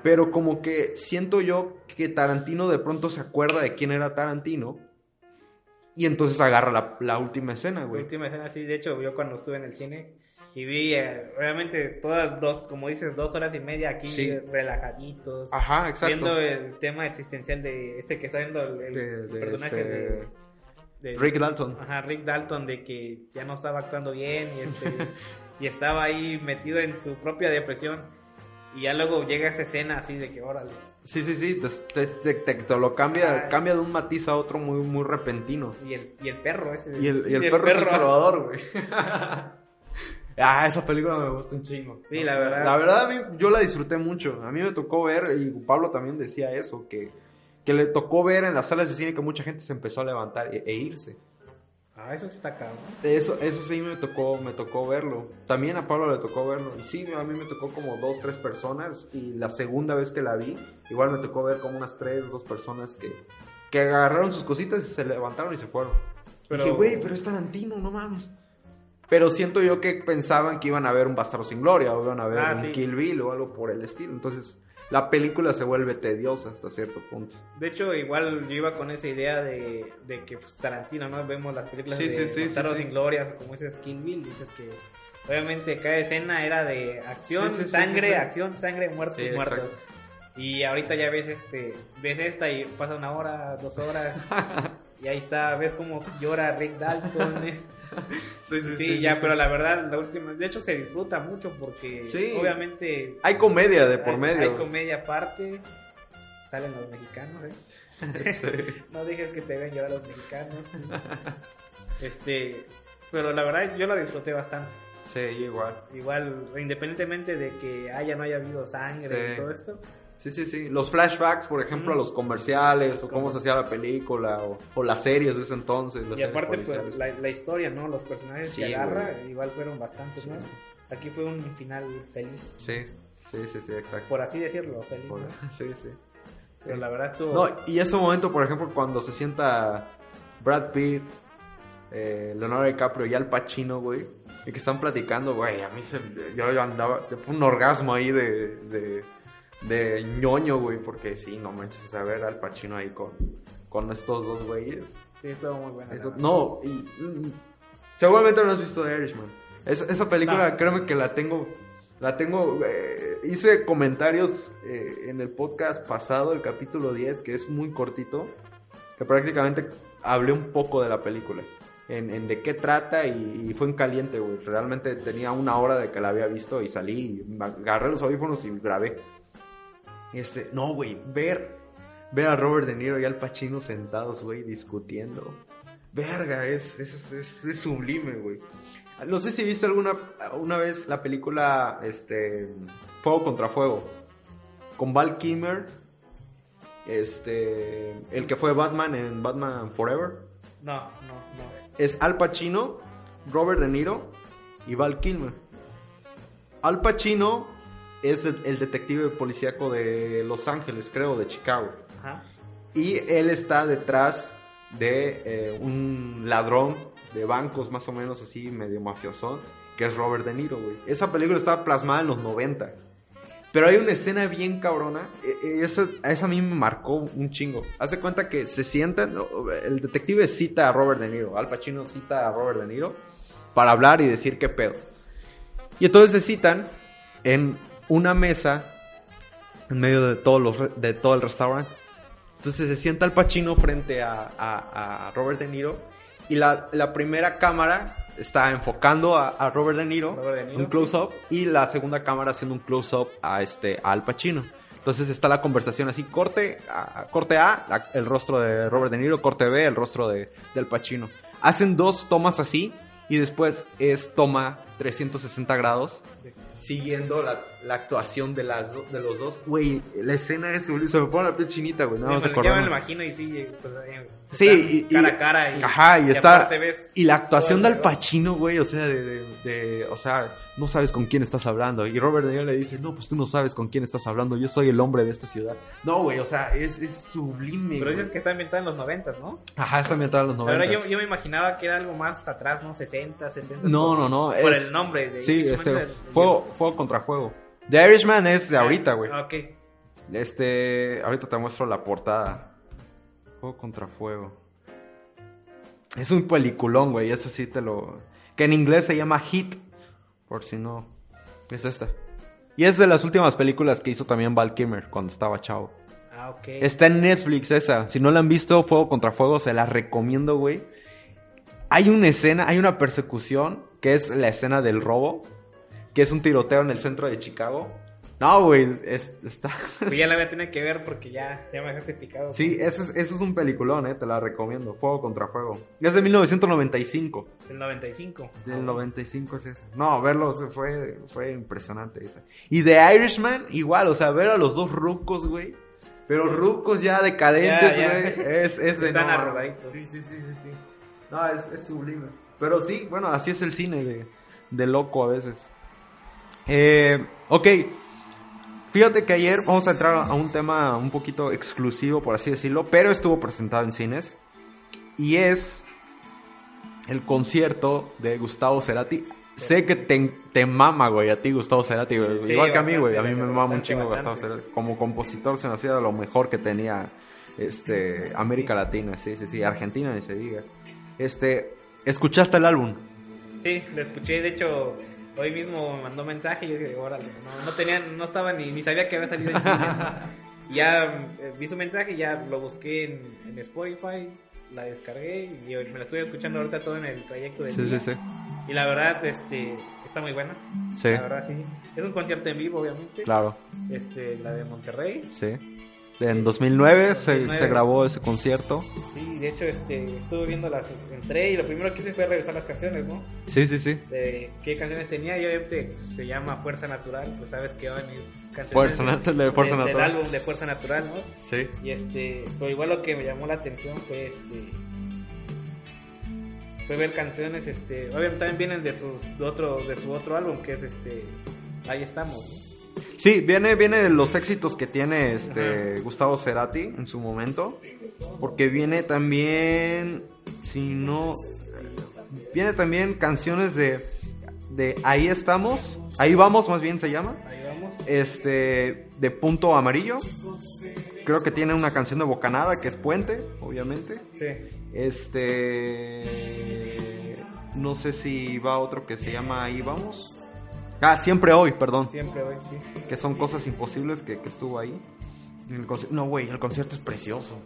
pero como que siento yo que Tarantino de pronto se acuerda de quién era Tarantino y entonces agarra la, la última escena, La güey. última escena, sí, de hecho, yo cuando estuve en el cine y vi, eh, obviamente, todas dos, como dices, dos horas y media aquí Sí. relajaditos, Ajá, exacto. viendo el tema existencial de este que está viendo el, el De- de personaje este- de, de- Rick Dalton. Ajá, Rick Dalton, de que ya no estaba actuando bien y, este, y estaba ahí metido en su propia depresión. Y ya luego llega esa escena así de que, órale. Sí, sí, sí, te, te- te- te lo cambia, Ay. cambia de un matiz a otro muy, muy repentino. Y el, y el perro ese. Y el, y el [laughs] perro, es El Salvador, güey. [laughs] ah, esa película me gusta un chingo. Sí, la verdad. La verdad, a mí, yo la disfruté mucho. A mí me tocó ver, y Pablo también decía eso, que, que le tocó ver en las salas de cine que mucha gente se empezó a levantar e, e irse. Ah, eso está cabrón. Eso, eso sí me tocó, me tocó verlo. También a Pablo le tocó verlo. Y sí, a mí me tocó como dos, tres personas. Y la segunda vez que la vi, igual me tocó ver como unas tres, dos personas que, que agarraron sus cositas y se levantaron y se fueron. Pero- Dije, güey, pero es Tarantino, no mames. Pero siento yo que pensaban que iban a ver un Bastardo sin Gloria o iban a ver Ah, un sí. Kill Bill o algo por el estilo. Entonces, la película se vuelve tediosa hasta cierto punto. De hecho, igual yo iba con esa idea de, de que pues, Tarantino, ¿no? Vemos las películas Sí, de sí, sí. sin Gloria, como dices Kill Bill, dices que obviamente cada escena era de acción, sangre, acción, sangre, muertos, muertos. exacto. Y ahorita ya ves este, ves esta y pasa una hora, dos horas. [laughs] y ahí está, ves cómo llora Rick Dalton. [laughs] [laughs] Sí, sí, Sí, ya, pero la verdad, la última, de hecho se disfruta mucho porque obviamente Hay comedia de por hay, medio. hay comedia aparte, salen los mexicanos, ¿eh? Sí. [laughs] No dejes que te vean llorar los mexicanos. [laughs] este, pero la verdad yo la disfruté bastante. Sí, igual. Igual, independientemente de que haya no haya habido sangre y todo esto. Sí, sí, sí. Los flashbacks, por ejemplo, a los comerciales, o cómo se hacía la película, o, o las series de ese entonces. las Y aparte, pues, la, la historia, ¿no? Los personajes Sí, que agarra, güey. igual fueron bastantes, ¿no? Aquí fue un final feliz, Sí, sí, sí, sí, exacto. por así decirlo, feliz, Por- ¿no? [laughs] Sí, sí. Pero la verdad estuvo... No, y ese momento, por ejemplo, cuando se sienta Brad Pitt, eh, Leonardo DiCaprio y Al Pacino, güey, y que están platicando, güey, a mí se, yo, yo andaba, fue un orgasmo ahí de, de, de ñoño, güey, porque sí, no manches, sea, ver Al Pacino ahí con, con estos dos güeyes. Sí, estuvo muy buena. Eso- no, y mm, seguramente no has visto The Irishman. Esa, esa película, No. créeme que la tengo, la tengo, eh, hice comentarios eh, en el podcast pasado, el capítulo 10, que es muy cortito, que prácticamente hablé un poco de la película, en, en de qué trata y, y fue en caliente, güey. Realmente tenía una hora de que la había visto y salí, y agarré los audífonos y grabé. Este, no, güey, ver, ver a Robert De Niro y Al Pacino sentados, güey, discutiendo. Verga, es, es, es, es sublime, güey. No sé si viste alguna una vez la película este Fuego contra Fuego con Val Kilmer, este, el que fue Batman en Batman Forever. No, no, no. Es Al Pacino, Robert De Niro y Val Kilmer. Al Pacino es el, el detective policíaco de Los Ángeles, creo, de Chicago. Ajá. Y él está detrás de eh, un ladrón de bancos, más o menos así, medio mafiosón, que es Robert De Niro, güey. Esa película estaba plasmada en los 90. Pero hay una escena bien cabrona. eh, eh, esa, esa a mí me marcó un chingo. Haz de cuenta que se sientan. El detective cita a Robert De Niro. Al Pacino cita a Robert De Niro para hablar y decir qué pedo. Y entonces se citan en una mesa en medio de, todos los, de todo el restaurante. Entonces se sienta Al Pacino frente a, a- a Robert De Niro y la, la primera cámara está enfocando a, a Robert De Niro, Robert De Niro, un close-up, y la segunda cámara haciendo un close-up a, este, a Al Pacino. Entonces está la conversación así, corte a, corte a, el rostro de Robert De Niro, corte B, el rostro de, de Al Pacino. Hacen dos tomas así y después es toma 360 grados siguiendo la, la actuación de las do- de los dos. Güey, la escena es se me pone la piel chinita, güey. Nada Sí, más me- ya me lo imagino y sí, pues, eh, Sí, y, cara a cara y, ajá, y, está y la actuación de Al. Pacino, güey, o sea, de, de- de- o sea, no sabes con quién estás hablando. Y Robert De Niro le dice, no, pues tú no sabes con quién estás hablando. Yo soy el hombre de esta ciudad. No, güey, o sea, es, es sublime. Pero dices que está ambientada en los noventas, ¿no? Ajá, está ambientada en los verdad, 90. yo, yo me imaginaba que era algo más atrás, ¿no? 60, 70. No, no, no, Por es- el nombre. De, Sí, este, del- fuego, fuego contra fuego. The Irishman es de ahorita, güey. Ah, Ok. Este, ahorita te muestro la portada. Fuego contra fuego. Es un peliculón, güey, eso sí te lo... Que en inglés se llama Hit, por si no... Es esta. Y es de las últimas películas que hizo también Val Kilmer cuando estaba chavo. Ah, ok. Está en Netflix esa. Si no la han visto, Fuego contra Fuego, se la recomiendo, güey. Hay una escena, hay una persecución, que es la escena del robo, que es un tiroteo en el centro de Chicago. No, güey, es- está... Pues ya la voy a tener que ver porque ya, ya me dejaste picado. Sí, ese es, ese es un peliculón, eh, te la recomiendo. Fuego contra Fuego. Es de 1995. El 95. Del 95 es ese. No, verlo fue, fue impresionante esa. Y The Irishman, igual, o sea, ver a los dos rucos, güey. Pero rucos ya decadentes, güey. Es, es [laughs] Están no, arrugaditos. Sí, sí, sí, sí, sí. No, es, es sublime. Pero sí, bueno, así es el cine de, de loco a veces. Eh, ok. Fíjate que ayer vamos a entrar a un tema un poquito exclusivo, por así decirlo, pero estuvo presentado en cines. Y es el concierto de Gustavo Cerati. Sé que te, te mama, güey, a ti Gustavo Cerati, güey. Sí, Igual que a mí, güey. A mí bastante, me mama un bastante, chingo Gustavo. Cerati. Como compositor se me hacía lo mejor que tenía este, América Latina. Sí, sí, sí. Argentina ni se diga. Este, ¿escuchaste el álbum? Sí, lo escuché. De hecho, hoy mismo me mandó mensaje y yo dije, órale, no, no tenía, no estaba ni, ni sabía que había salido en cine. Y ya eh, vi su mensaje, ya lo busqué en, en Spotify, la descargué y me la estoy escuchando ahorita todo en el trayecto de Sí, sí, sí. Y la verdad, este, está muy buena. Sí, La verdad, sí. Es un concierto en vivo, obviamente. claro. Este, la de Monterrey. Sí. En 2009 se, 2009. se grabó ese concierto. Sí, de hecho, este, estuve viendo las, entré y lo primero que hice fue revisar las canciones, ¿no? Sí, sí, sí. De qué canciones tenía y obviamente se llama Fuerza Natural, pues sabes que van a venir canciones Fuerza Nat- de Fuerza del Natural. álbum de Fuerza Natural, ¿no? Sí. Y este, pero igual lo que me llamó la atención fue este fue ver canciones, este, obviamente también vienen de sus de otro de su otro álbum que es este Ahí estamos. ¿no? Sí, viene, viene de los éxitos que tiene este Gustavo Cerati en su momento. Porque viene también. Si no. Viene también canciones de. De Ahí estamos. Ahí vamos, más bien se llama. Ahí vamos. Este. De Punto Amarillo. Creo que tiene una canción de Bocanada que es Puente, obviamente. Sí. Este. No sé si va otro que se llama Ahí vamos. Ah, siempre hoy, perdón. Siempre hoy, sí. Que son cosas imposibles que, que estuvo ahí. El no, güey, el concierto es precioso.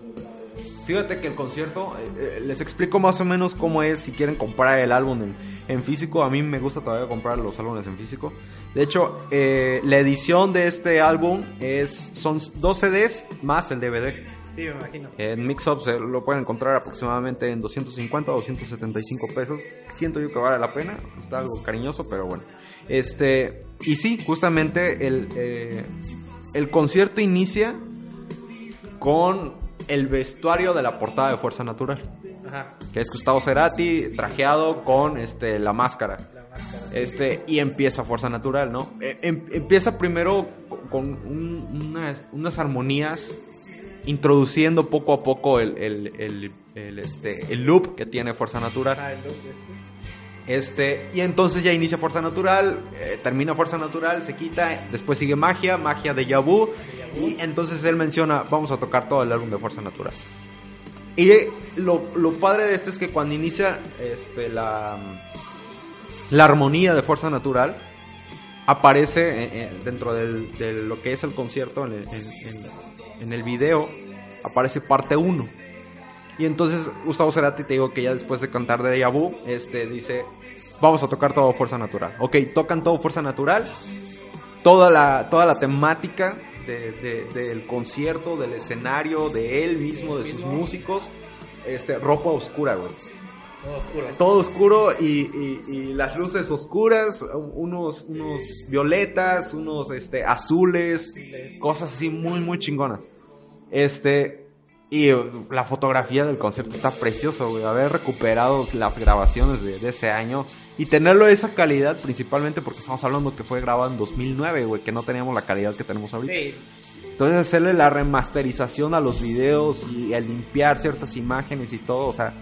Fíjate que el concierto, eh, eh, les explico más o menos cómo es si quieren comprar el álbum en, en físico. A mí me gusta todavía comprar los álbumes en físico. De hecho, eh, la edición de este álbum es son dos CDs más el DVD. Sí, me imagino. En Mixup se lo pueden encontrar aproximadamente en 250 o 275 pesos. Siento yo que vale la pena. Está algo cariñoso, pero bueno. Este, y sí, justamente el, eh, el concierto inicia con el vestuario de la portada de Fuerza Natural. Ajá. Que es Gustavo Cerati trajeado con este, la máscara. La máscara. Este, y empieza Fuerza Natural, ¿no? Eh, em- empieza primero con, con un- unas, unas armonías, introduciendo poco a poco el, el, el- el, este, el loop que tiene Fuerza Natural. Ah, sí. Este, y entonces ya inicia Fuerza Natural, eh, termina Fuerza Natural, se quita, después sigue Magia, Magia de Yabu, y entonces él menciona, vamos a tocar todo el álbum de Fuerza Natural. Y lo, lo padre de esto es que cuando inicia este, la, la armonía de Fuerza Natural, aparece eh, eh, dentro del- de lo que es el concierto, en el, en- en- en el video, aparece parte 1. Y entonces Gustavo Cerati te digo que ya después de cantar de Vu, este dice, vamos a tocar todo Fuerza Natural. Ok, tocan todo Fuerza Natural, toda la, toda la temática de- de- del concierto, del escenario, de él mismo, de sus músicos, este, ropa oscura, güey. Todo oscuro. Todo oscuro y, y- y las luces oscuras, unos, unos violetas, unos este, azules, cosas así muy, muy chingonas. Este, y la fotografía del concierto está precioso, güey. Haber recuperado las grabaciones de, de ese año y tenerlo de esa calidad, principalmente porque estamos hablando que fue grabado en 2009, güey, que no teníamos la calidad que tenemos ahorita. Sí, Entonces hacerle la remasterización a los videos y al limpiar ciertas imágenes y todo, o sea,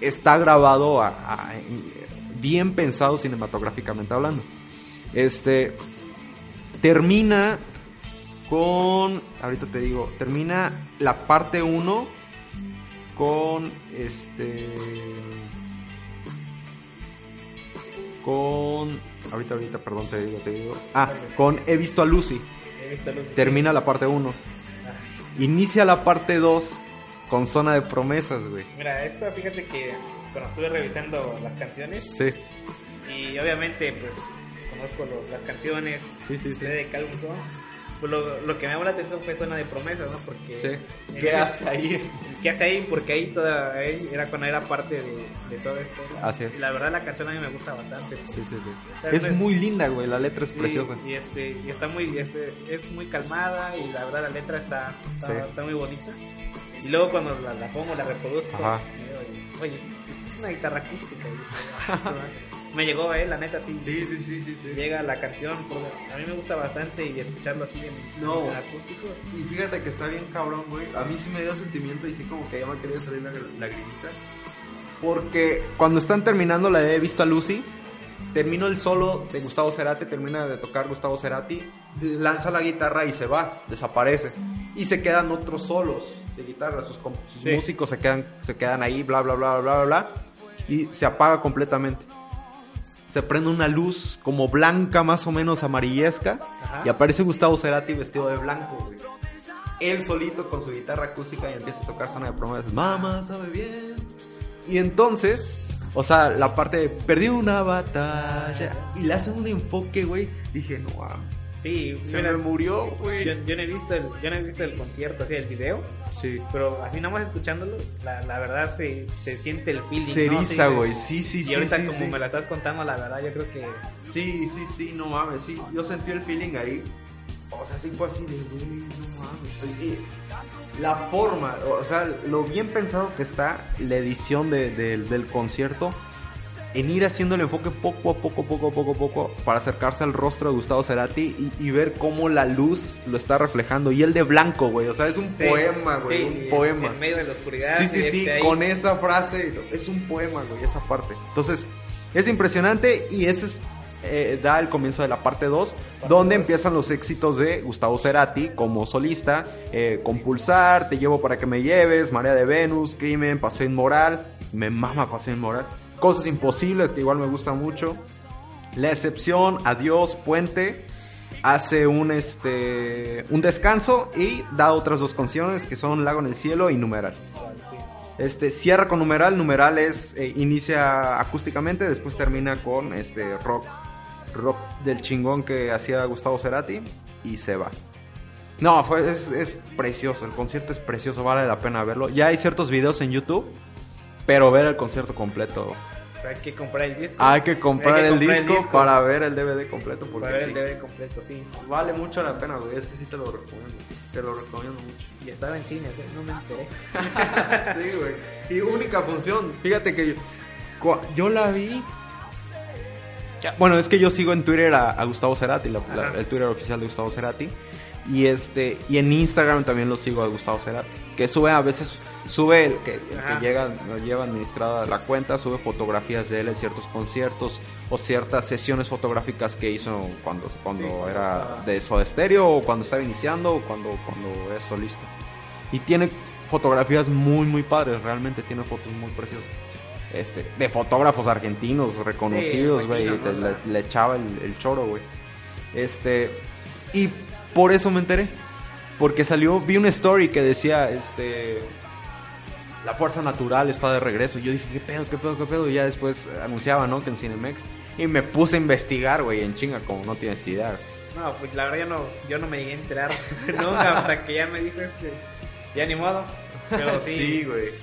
está grabado a- a- bien pensado cinematográficamente hablando. Este termina con, ahorita te digo, termina la parte 1 con este con ahorita ahorita perdón te digo, te digo. Ah, con he visto a Lucy. he visto luz. Termina la parte 1. Ah. Inicia la parte 2 con zona de promesas, güey. Mira, esto fíjate que cuando estuve revisando las canciones Sí, y obviamente pues conozco lo- las canciones, sí, sí, sí. de son, pues lo, lo que me llamó la atención fue Zona de Promesas, ¿no? Porque Sí. ¿Qué hace ahí? ¿Qué hace ahí? Porque ahí toda ahí era cuando era parte de, de todo esto. Así es. Y la verdad la canción a mí me gusta bastante. Sí, sí, sí. Es muy linda, güey. La letra es Sí, preciosa. Y este y está muy este es muy calmada y la verdad la letra está está, Sí. está muy bonita. Y luego cuando la, la pongo, la reproduzco, Ajá. digo, oye, es una guitarra acústica. [laughs] Me llegó, eh, la neta, sí. sí, sí, sí, sí. Llega la canción, porque a mí me gusta bastante y escucharlo así en, No. en acústico. Y fíjate que está bien cabrón, güey. A mí sí me dio sentimiento y sí como que ya me quería salir la lagrimita. Porque cuando están terminando la He visto a Lucy, terminó el solo de Gustavo Cerati, termina de tocar Gustavo Cerati, lanza la guitarra y se va, desaparece. Y se quedan otros solos de guitarra, sus, com- sus Sí. músicos se quedan, se quedan ahí, bla, bla, bla, bla, bla, bla, y se apaga completamente. se prende una luz como blanca, más o menos amarillesca, Ajá. y aparece Gustavo Cerati vestido de blanco, güey. Él solito con su guitarra acústica y empieza a tocar zona de promesas. Mamá sabe bien. Y entonces, o sea, la parte de perdí una batalla y le hacen un enfoque, güey. Dije, no mames. Sí, Se mira, me murió, güey. yo, yo no he visto el, yo no he visto el concierto, así el video, Sí. pero así nada más escuchándolo, la, la verdad se, se siente el feeling. Se ¿no? eriza, Sí, güey. Sí, sí, Y sí. ahorita sí, como sí. me la estás contando, la verdad yo creo que Sí, sí, sí, no mames, sí. Yo sentí el feeling ahí. O sea, sí fue así de, güey, no mames. Y la forma, o sea, lo bien pensado que está la edición de- de- del concierto en ir haciendo el enfoque poco a poco, poco a poco, poco, para acercarse al rostro de Gustavo Cerati y, y ver cómo la luz lo está reflejando. Y el de blanco, güey, o sea, es un Sí, poema, güey, sí, un poema. En medio de la oscuridad. Sí, sí, sí, este con esa frase, es un poema, güey, esa parte. Entonces, es impresionante y ese es, eh, da el comienzo de la parte 2, donde dos. empiezan los éxitos de Gustavo Cerati como solista, eh, Compulsar, Te llevo para que me lleves, Marea de Venus, Crimen, Paseo Inmoral, me mama Paseo Inmoral, Cosas Imposibles, que igual me gusta mucho, La Excepción, Adiós, Puente, hace un este un descanso y da otras dos canciones que son Lago en el cielo y Numeral. Este cierra con numeral, numeral es eh, inicia acústicamente, después termina con este rock rock del chingón que hacía Gustavo Cerati y se va. No, fue es, es precioso, el concierto es precioso, vale la pena verlo. Ya hay ciertos videos en YouTube, pero ver el concierto completo. Hay que comprar el disco. Hay que comprar, Hay que el, comprar disco para ver el DVD completo porque para ver sí, el DVD completo, sí. vale mucho la pena, güey. Ese sí te lo recomiendo. Te lo recomiendo mucho. Y estaba en cine, ¿sí? no me enteré. [laughs] sí, güey. Y única función. Fíjate que yo la vi. Bueno, es que yo sigo en Twitter a, a Gustavo Cerati, la- la- Ajá. el Twitter oficial de Gustavo Cerati. Y este y en Instagram también lo sigo a Gustavo Cerati. Que sube a veces, sube el que, el que llega, lleva administrada la cuenta, sube fotografías de él en ciertos conciertos o ciertas sesiones fotográficas que hizo cuando, cuando Sí, era estaba- de Soda Stereo o cuando estaba iniciando o cuando, cuando es solista. Y tiene fotografías muy, muy padres. Realmente tiene fotos muy preciosas. Este, de fotógrafos argentinos reconocidos, Sí, güey. le, le echaba el, el choro, güey. Este, y por eso me enteré. Porque salió, vi una story que decía, este, la fuerza natural está de regreso. Y yo dije, ¿qué pedo, qué pedo, qué pedo? Y ya después anunciaba, ¿no? Que en Cinemex. Y me puse a investigar, güey, en chinga, como no tienes idea. No, pues la verdad yo no, yo no me llegué a enterar [laughs] nunca hasta que ya me dijo este, ya ni modo. [laughs] Pero sí, güey. Sí,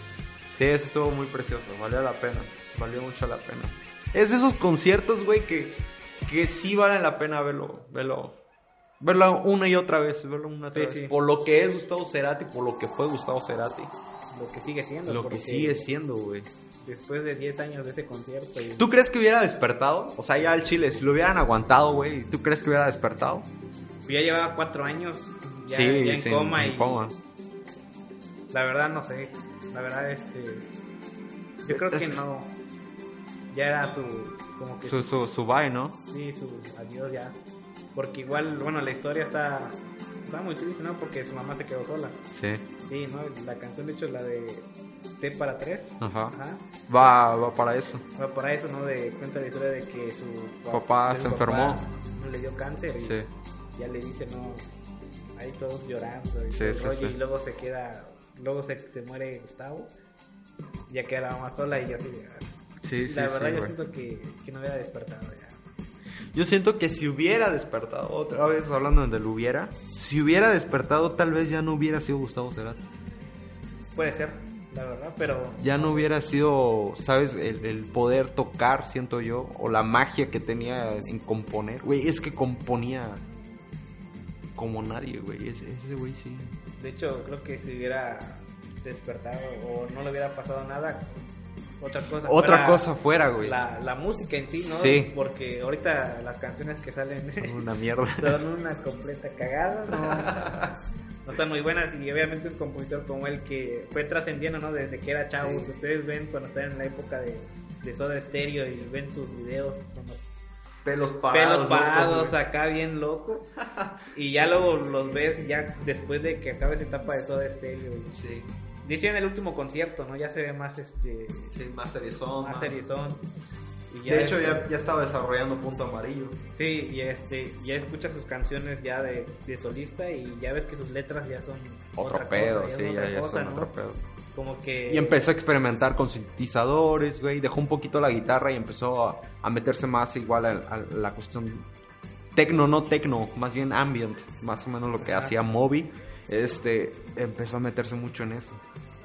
eso estuvo muy precioso. Valió la pena. Valió mucho la pena. Es de esos conciertos, güey, que, que sí valen la pena verlo. Verlo, verlo una y otra vez. Verlo una y otra Sí, vez. sí. Por lo que es Gustavo Cerati, por lo que fue Gustavo Cerati. lo que sigue siendo. Lo que sigue siendo, güey. Después de 10 años de ese concierto. Y, ¿Tú crees que hubiera despertado? O sea, ya al Chile, si lo hubieran aguantado, güey, ¿tú crees que hubiera despertado? ya llevaba 4 años ya, sí, ya en sí, coma en y coma. la verdad no sé. La verdad este yo creo que no. Ya era su como que Su, su, su bye, ¿no? Sí, su adiós ya. Porque igual, bueno, la historia está, está muy triste, ¿no? Porque su mamá se quedó sola. Sí. Sí, ¿no? La canción, de hecho, la de T para tres. Ajá. Ajá. Va, va para eso. Va para eso, ¿no? De cuenta la historia de que su Papá se su enfermó. le dio cáncer y Sí. ya le dice, no, ahí todos llorando y, Sí, sí, rollo, sí. y luego se queda, luego se, se muere Gustavo. Ya queda la mamá sola y yo así, Sí, sí, la verdad sí, yo siento que, que no hubiera despertado ya. Yo siento que si hubiera despertado, otra vez hablando del hubiera, si hubiera despertado tal vez ya no hubiera sido Gustavo Cerati. Puede ser, la verdad, pero Ya no hubiera sido, ¿sabes? El, el poder tocar, siento yo, o la magia que tenía en componer. Güey, es que componía como nadie, güey. Ese, ese güey sí. De hecho, creo que si hubiera despertado o no le hubiera pasado nada, otra cosa. Otra fuera cosa fuera, güey. La, la música en sí, ¿no? Sí. Porque ahorita las canciones que salen Son [laughs] una mierda. son una completa cagada, ¿no? No están muy buenas y obviamente un compositor como él que fue trascendiendo, ¿no? Desde que era chavo. Sí. Ustedes ven cuando están en la época de, de Soda Stereo y ven sus videos los Pelos pelos parados. parados locos, güey. acá bien loco. [laughs] Y ya luego los ves ya después de que acabe esa etapa de Soda Stereo. Sí, De hecho en el último concierto, ¿no? Ya se ve más este sí, más serizón. más seriezón. Y De hecho, este- ya, ya estaba desarrollando Punto Amarillo. Sí, y este, ya escuchas sus canciones ya de, de solista y ya ves que sus letras ya son Otro otra pedo, cosa, sí, ya, otra ya cosa, son ¿no? otro pedo. Como que Y empezó a experimentar con sintetizadores, güey. Dejó un poquito la guitarra y empezó a, a meterse más igual a, a la cuestión tecno, no tecno, más bien ambient, más o menos lo que Ajá. hacía Moby. Este, empezó a meterse mucho en eso.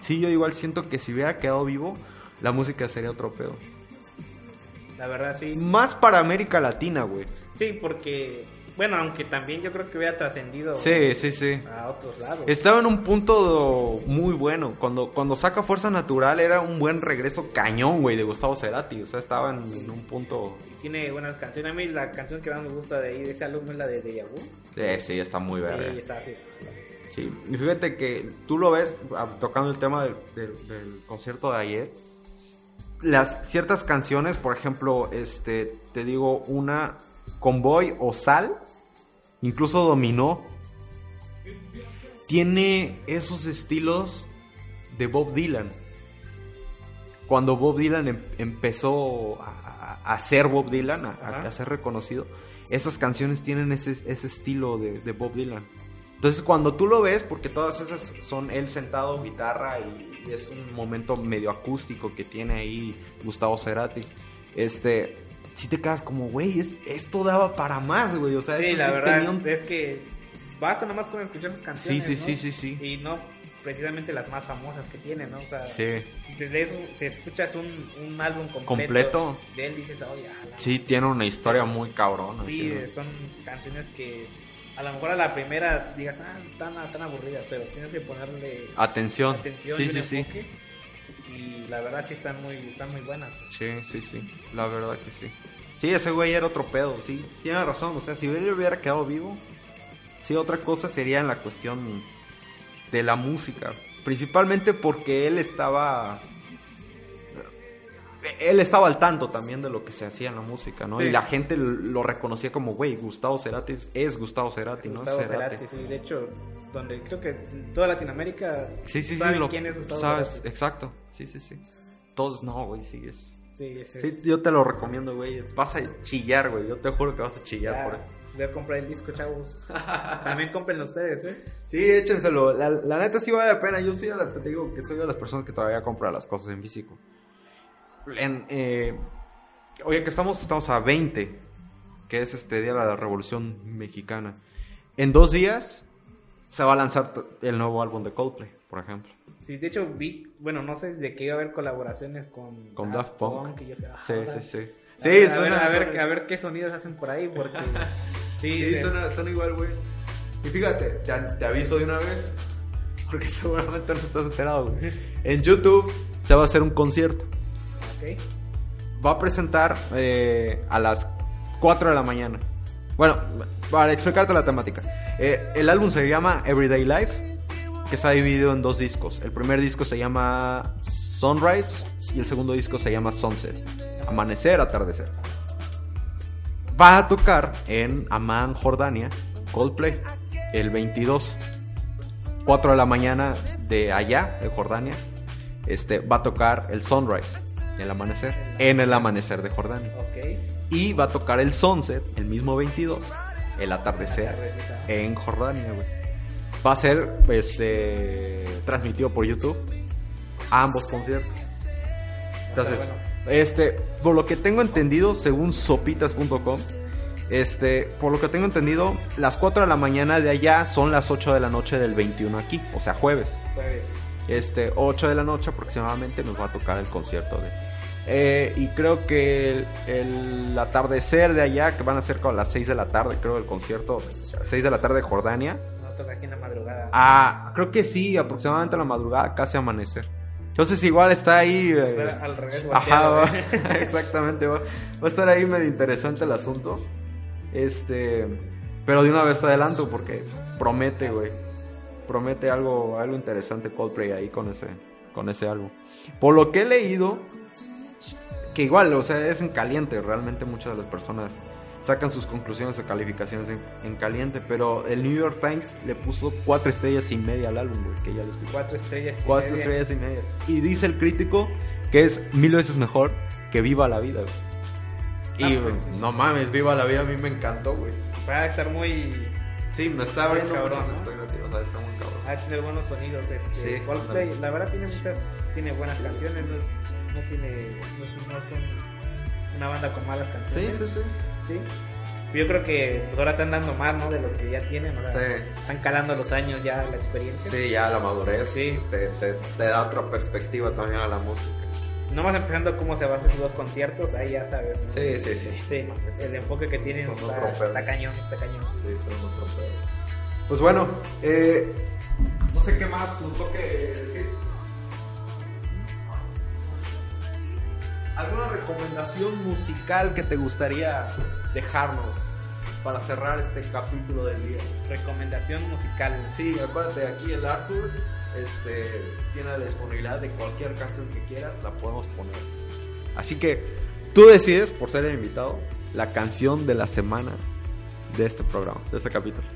Sí, yo igual siento que si hubiera quedado vivo, la música sería otro pedo. La verdad sí. Más para América Latina, güey. Sí, porque bueno, aunque también yo creo que hubiera trascendido Sí, sí, sí. a otros lados. Estaba en un punto muy bueno. Cuando, cuando saca Fuerza Natural era un buen regreso cañón, güey, de Gustavo Cerati. O sea, estaba en, en un punto... Tiene buenas canciones. A mí la canción que más me gusta de ahí de ese álbum es la de Deja Vu. Eh, sí, está muy Y verde. está así. Sí, y fíjate que tú lo ves, ah, tocando el tema del, del- del concierto de ayer, las ciertas canciones, por ejemplo, este, te digo una, Convoy o Sal, incluso Dominó, tiene esos estilos de Bob Dylan. Cuando Bob Dylan em- empezó a, a- a ser Bob Dylan, a, ser reconocido, esas canciones tienen ese, ese estilo de, de Bob Dylan. Entonces cuando tú lo ves, porque todas esas son él sentado, guitarra y, y es un momento medio acústico que tiene ahí Gustavo Cerati, este, si te quedas como, güey, es- esto daba para más, güey, o sea, Sí, esto la sí verdad tenía un- es que basta nomás con escuchar sus Sí, canciones. sí, ¿no? sí, sí, sí. Y no precisamente las más famosas que tiene, ¿no? O sea, Sí. desde eso, si escuchas un, un álbum completo, Completo. de él, dices, oye, a la Sí, tiene una historia muy cabrona. Sí, tiene- son canciones que a lo mejor a la primera digas, ah, tan, tan aburridas, pero tienes que ponerle Atención. atención sí, sí, sí. Y la verdad sí están muy, están muy buenas. Sí, sí, sí. La verdad que sí. Sí, ese güey era otro pedo. Sí, tiene razón. O sea, si él hubiera quedado vivo, sí, otra cosa sería en la cuestión de la música. Principalmente porque él estaba. Él estaba al tanto también de lo que se hacía en la música, ¿no? Sí. Y la gente lo reconocía como, güey, Gustavo Cerati es, es Gustavo Cerati, ¿no? Gustavo Cerati. Cerati, sí, de hecho, donde creo que toda Latinoamérica Sí, sí, sí. saben Lo, quién es Gustavo sabes, Cerati. exacto. Sí, sí, sí. Todos, no, güey, sí, es. Sí, sí. Sí, yo te lo recomiendo, güey. Vas a chillar, güey. Yo te juro que vas a chillar por eso. voy a comprar el disco, chavos. También compren ustedes, ¿eh? Sí, échenselo. La, la neta sí vale la pena. Yo sí, te digo que soy de las personas que todavía compra las cosas en físico. En, eh, oye, que estamos, estamos a 20, que es este día de la Revolución Mexicana. En dos días se va a lanzar el nuevo álbum de Coldplay, por ejemplo. Sí, de hecho vi, bueno, no sé de qué iba a haber colaboraciones con, Con Daft Punk. y yo ah, Sí, ahora- sí, sí. A Sí, ver, a, suena- ver, a, ver, suena- a ver qué sonidos hacen por ahí, porque [laughs] sí, Sí, suena, suena igual, güey. Y fíjate, te, te aviso de una vez, porque [laughs] seguramente no estás enterado, güey. En YouTube se va a hacer un concierto. Va a presentar eh, a las 4 de la mañana. Bueno, para explicarte la temática. Eh, el álbum se llama Everyday Life, que está dividido en dos discos. El primer disco se llama Sunrise y el segundo disco se llama Sunset. Amanecer, atardecer. Va a tocar en Amman, Jordania, Coldplay, el 22. 4 de la mañana de allá, de Jordania. Este, va a tocar el Sunrise, el amanecer, en el amanecer de Jordania. Y va a tocar el Sunset, el mismo 22, el atardecer, Atardecer. en Jordania, güey. Va a ser este, transmitido por YouTube ambos conciertos. Entonces, bueno. este, por lo que tengo entendido, según sopitas.com, este, por lo que tengo entendido, las 4 de la mañana de allá son las 8 de la noche del 21 aquí, o sea, jueves. Jueves. Este, 8 de la noche aproximadamente nos va a tocar el concierto de. Eh, y creo que el, el atardecer de allá, que van a ser con las 6 de la tarde, creo, el concierto, 6 de la tarde de Jordania. No toca aquí en la madrugada. Ah, creo que sí, aproximadamente a la madrugada, casi amanecer. Entonces igual está ahí... eh, al revés, Ajá, va- ¿eh? [laughs] exactamente, va, va a estar ahí medio interesante el asunto. Este, pero de una vez adelanto porque promete, güey. Promete algo, algo interesante Coldplay ahí con ese, con ese álbum. Por lo que he leído, que igual, o sea, es en caliente. Realmente muchas de las personas sacan sus conclusiones o calificaciones en, en caliente. Pero el New York Times le puso cuatro estrellas y media al álbum, güey, que ya lo escuché. Cuatro estrellas. y Cuatro media. estrellas y media. Y dice el crítico que es mil veces mejor que Viva la Vida. güey. Y pues, no mames, Viva la Vida a mí me encantó, güey. Va a estar muy. Sí, me está abriendo Cabrón, muchas ¿no? expectativas, o sea, está muy cabrón. Va a tener buenos sonidos. Este, Sí, Coldplay, la verdad, tiene muchas. Tiene buenas canciones. No, no tiene. No, no son una banda con malas Sí, canciones. sí, sí. Sí. Yo creo que pues, ahora están dando más, ¿no? De lo que ya tienen. sea, Sí. Están calando los años ya la experiencia. Sí, ya la madurez Sí. te, te, te da otra perspectiva también a la música. Nomás empezando cómo se hacer sus Sí, conciertos, ahí ya sabes. ¿no? sí, sí. Sí, el enfoque que tienen está, cañón, está cañón. Sí, son pedo. Pues bueno, eh, no sé qué más nos toque decir. ¿Alguna recomendación musical que te gustaría dejarnos para cerrar este capítulo del día? Recomendación musical. Sí, acuérdate, aquí el Arthur este, tiene la disponibilidad de cualquier canción que quieras, la podemos poner. Así que tú decides, por ser el invitado, la canción de la semana de este programa, de este capítulo.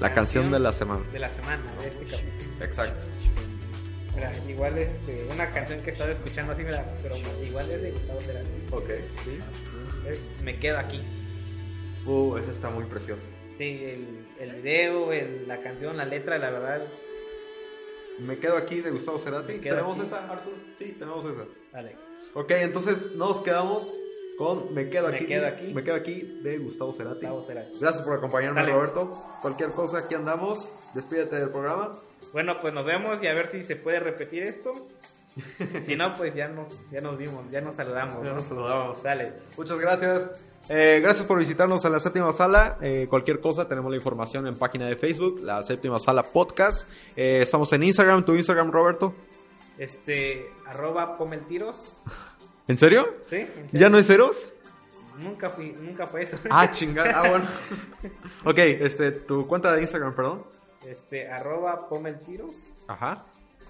La canción, de la semana. De la semana, de este capítulo. Exacto. Mira, igual este, una canción que he estado escuchando así, mira, pero igual es de Gustavo Cerati. Ok. Sí. Es Me quedo aquí. Uh, esa está muy preciosa. Sí, el, el video, el- la canción, la letra, la verdad es... Me quedo aquí de Gustavo Cerati. Me ¿Tenemos aquí. esa, Arthur? Sí, tenemos esa. Vale. Ok, entonces nos quedamos con Me quedo Me aquí. quedo aquí. Me quedo aquí de Gustavo Cerati. Gustavo Cerati. Gracias por acompañarme, Dale. Roberto. Cualquier cosa, aquí andamos. Despídete del programa. Bueno, pues nos vemos y a ver si se puede repetir esto. Si no, pues ya nos, ya nos vimos, ya nos saludamos. [laughs] Ya ¿no? nos saludamos. Dale. Muchas gracias. Eh, gracias por visitarnos a la séptima sala. Eh, cualquier cosa, tenemos la información en página de Facebook, la séptima sala podcast. Eh, estamos en Instagram. ¿Tu Instagram, Roberto? Este, arroba pomeltiros. [laughs] ¿En serio? ¿Sí? ¿En serio? ¿Ya no es ceros? Nunca fui, nunca fue eso. Ah, [laughs] chingada. Ah, bueno. ok, este, tu cuenta de Instagram, perdón. Este, arroba pomeltiros. Ajá.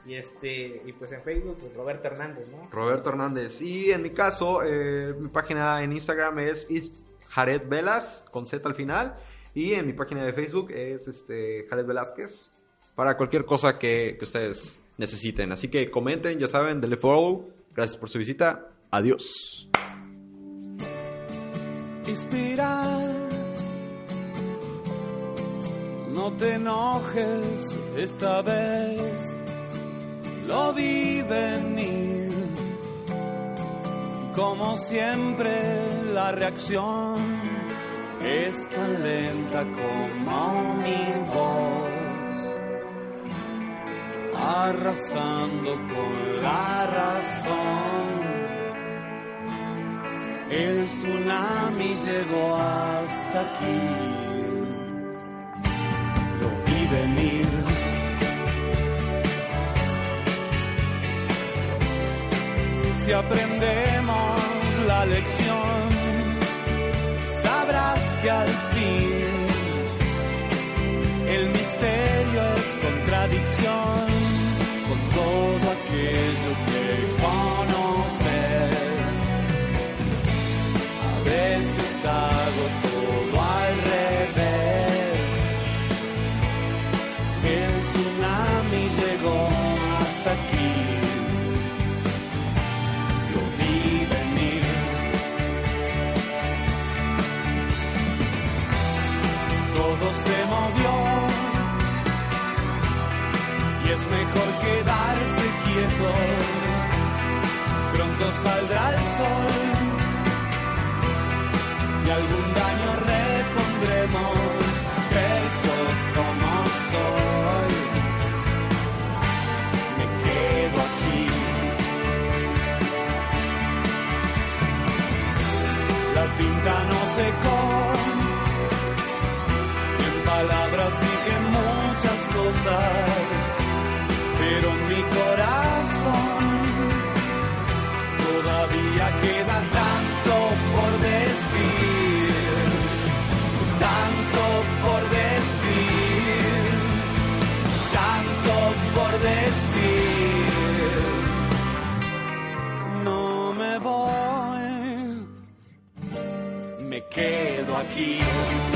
Y este, y pues en Facebook, pues Roberto Hernández, ¿no? Roberto Hernández. Y en mi caso, eh, mi página en Instagram es Jared Velas, con Z al final. Y en mi página de Facebook es este, Jared Velázquez. Para cualquier cosa que, que ustedes necesiten. Así que comenten, ya saben, denle follow. Gracias por su visita. Adiós. inspirar. No te enojes esta vez, lo vi venir. Como siempre, la reacción es tan lenta como mi voz, arrasando con la razón. El tsunami llegó hasta aquí. Si aprendemos la lección, sabrás que al fin el misterio es contradicción con todo aquello que conoces. A veces hago Pronto saldrá el sol y algún daño repondremos, perfecto como soy. Me quedo aquí. La tinta no secó. En palabras dije muchas cosas, me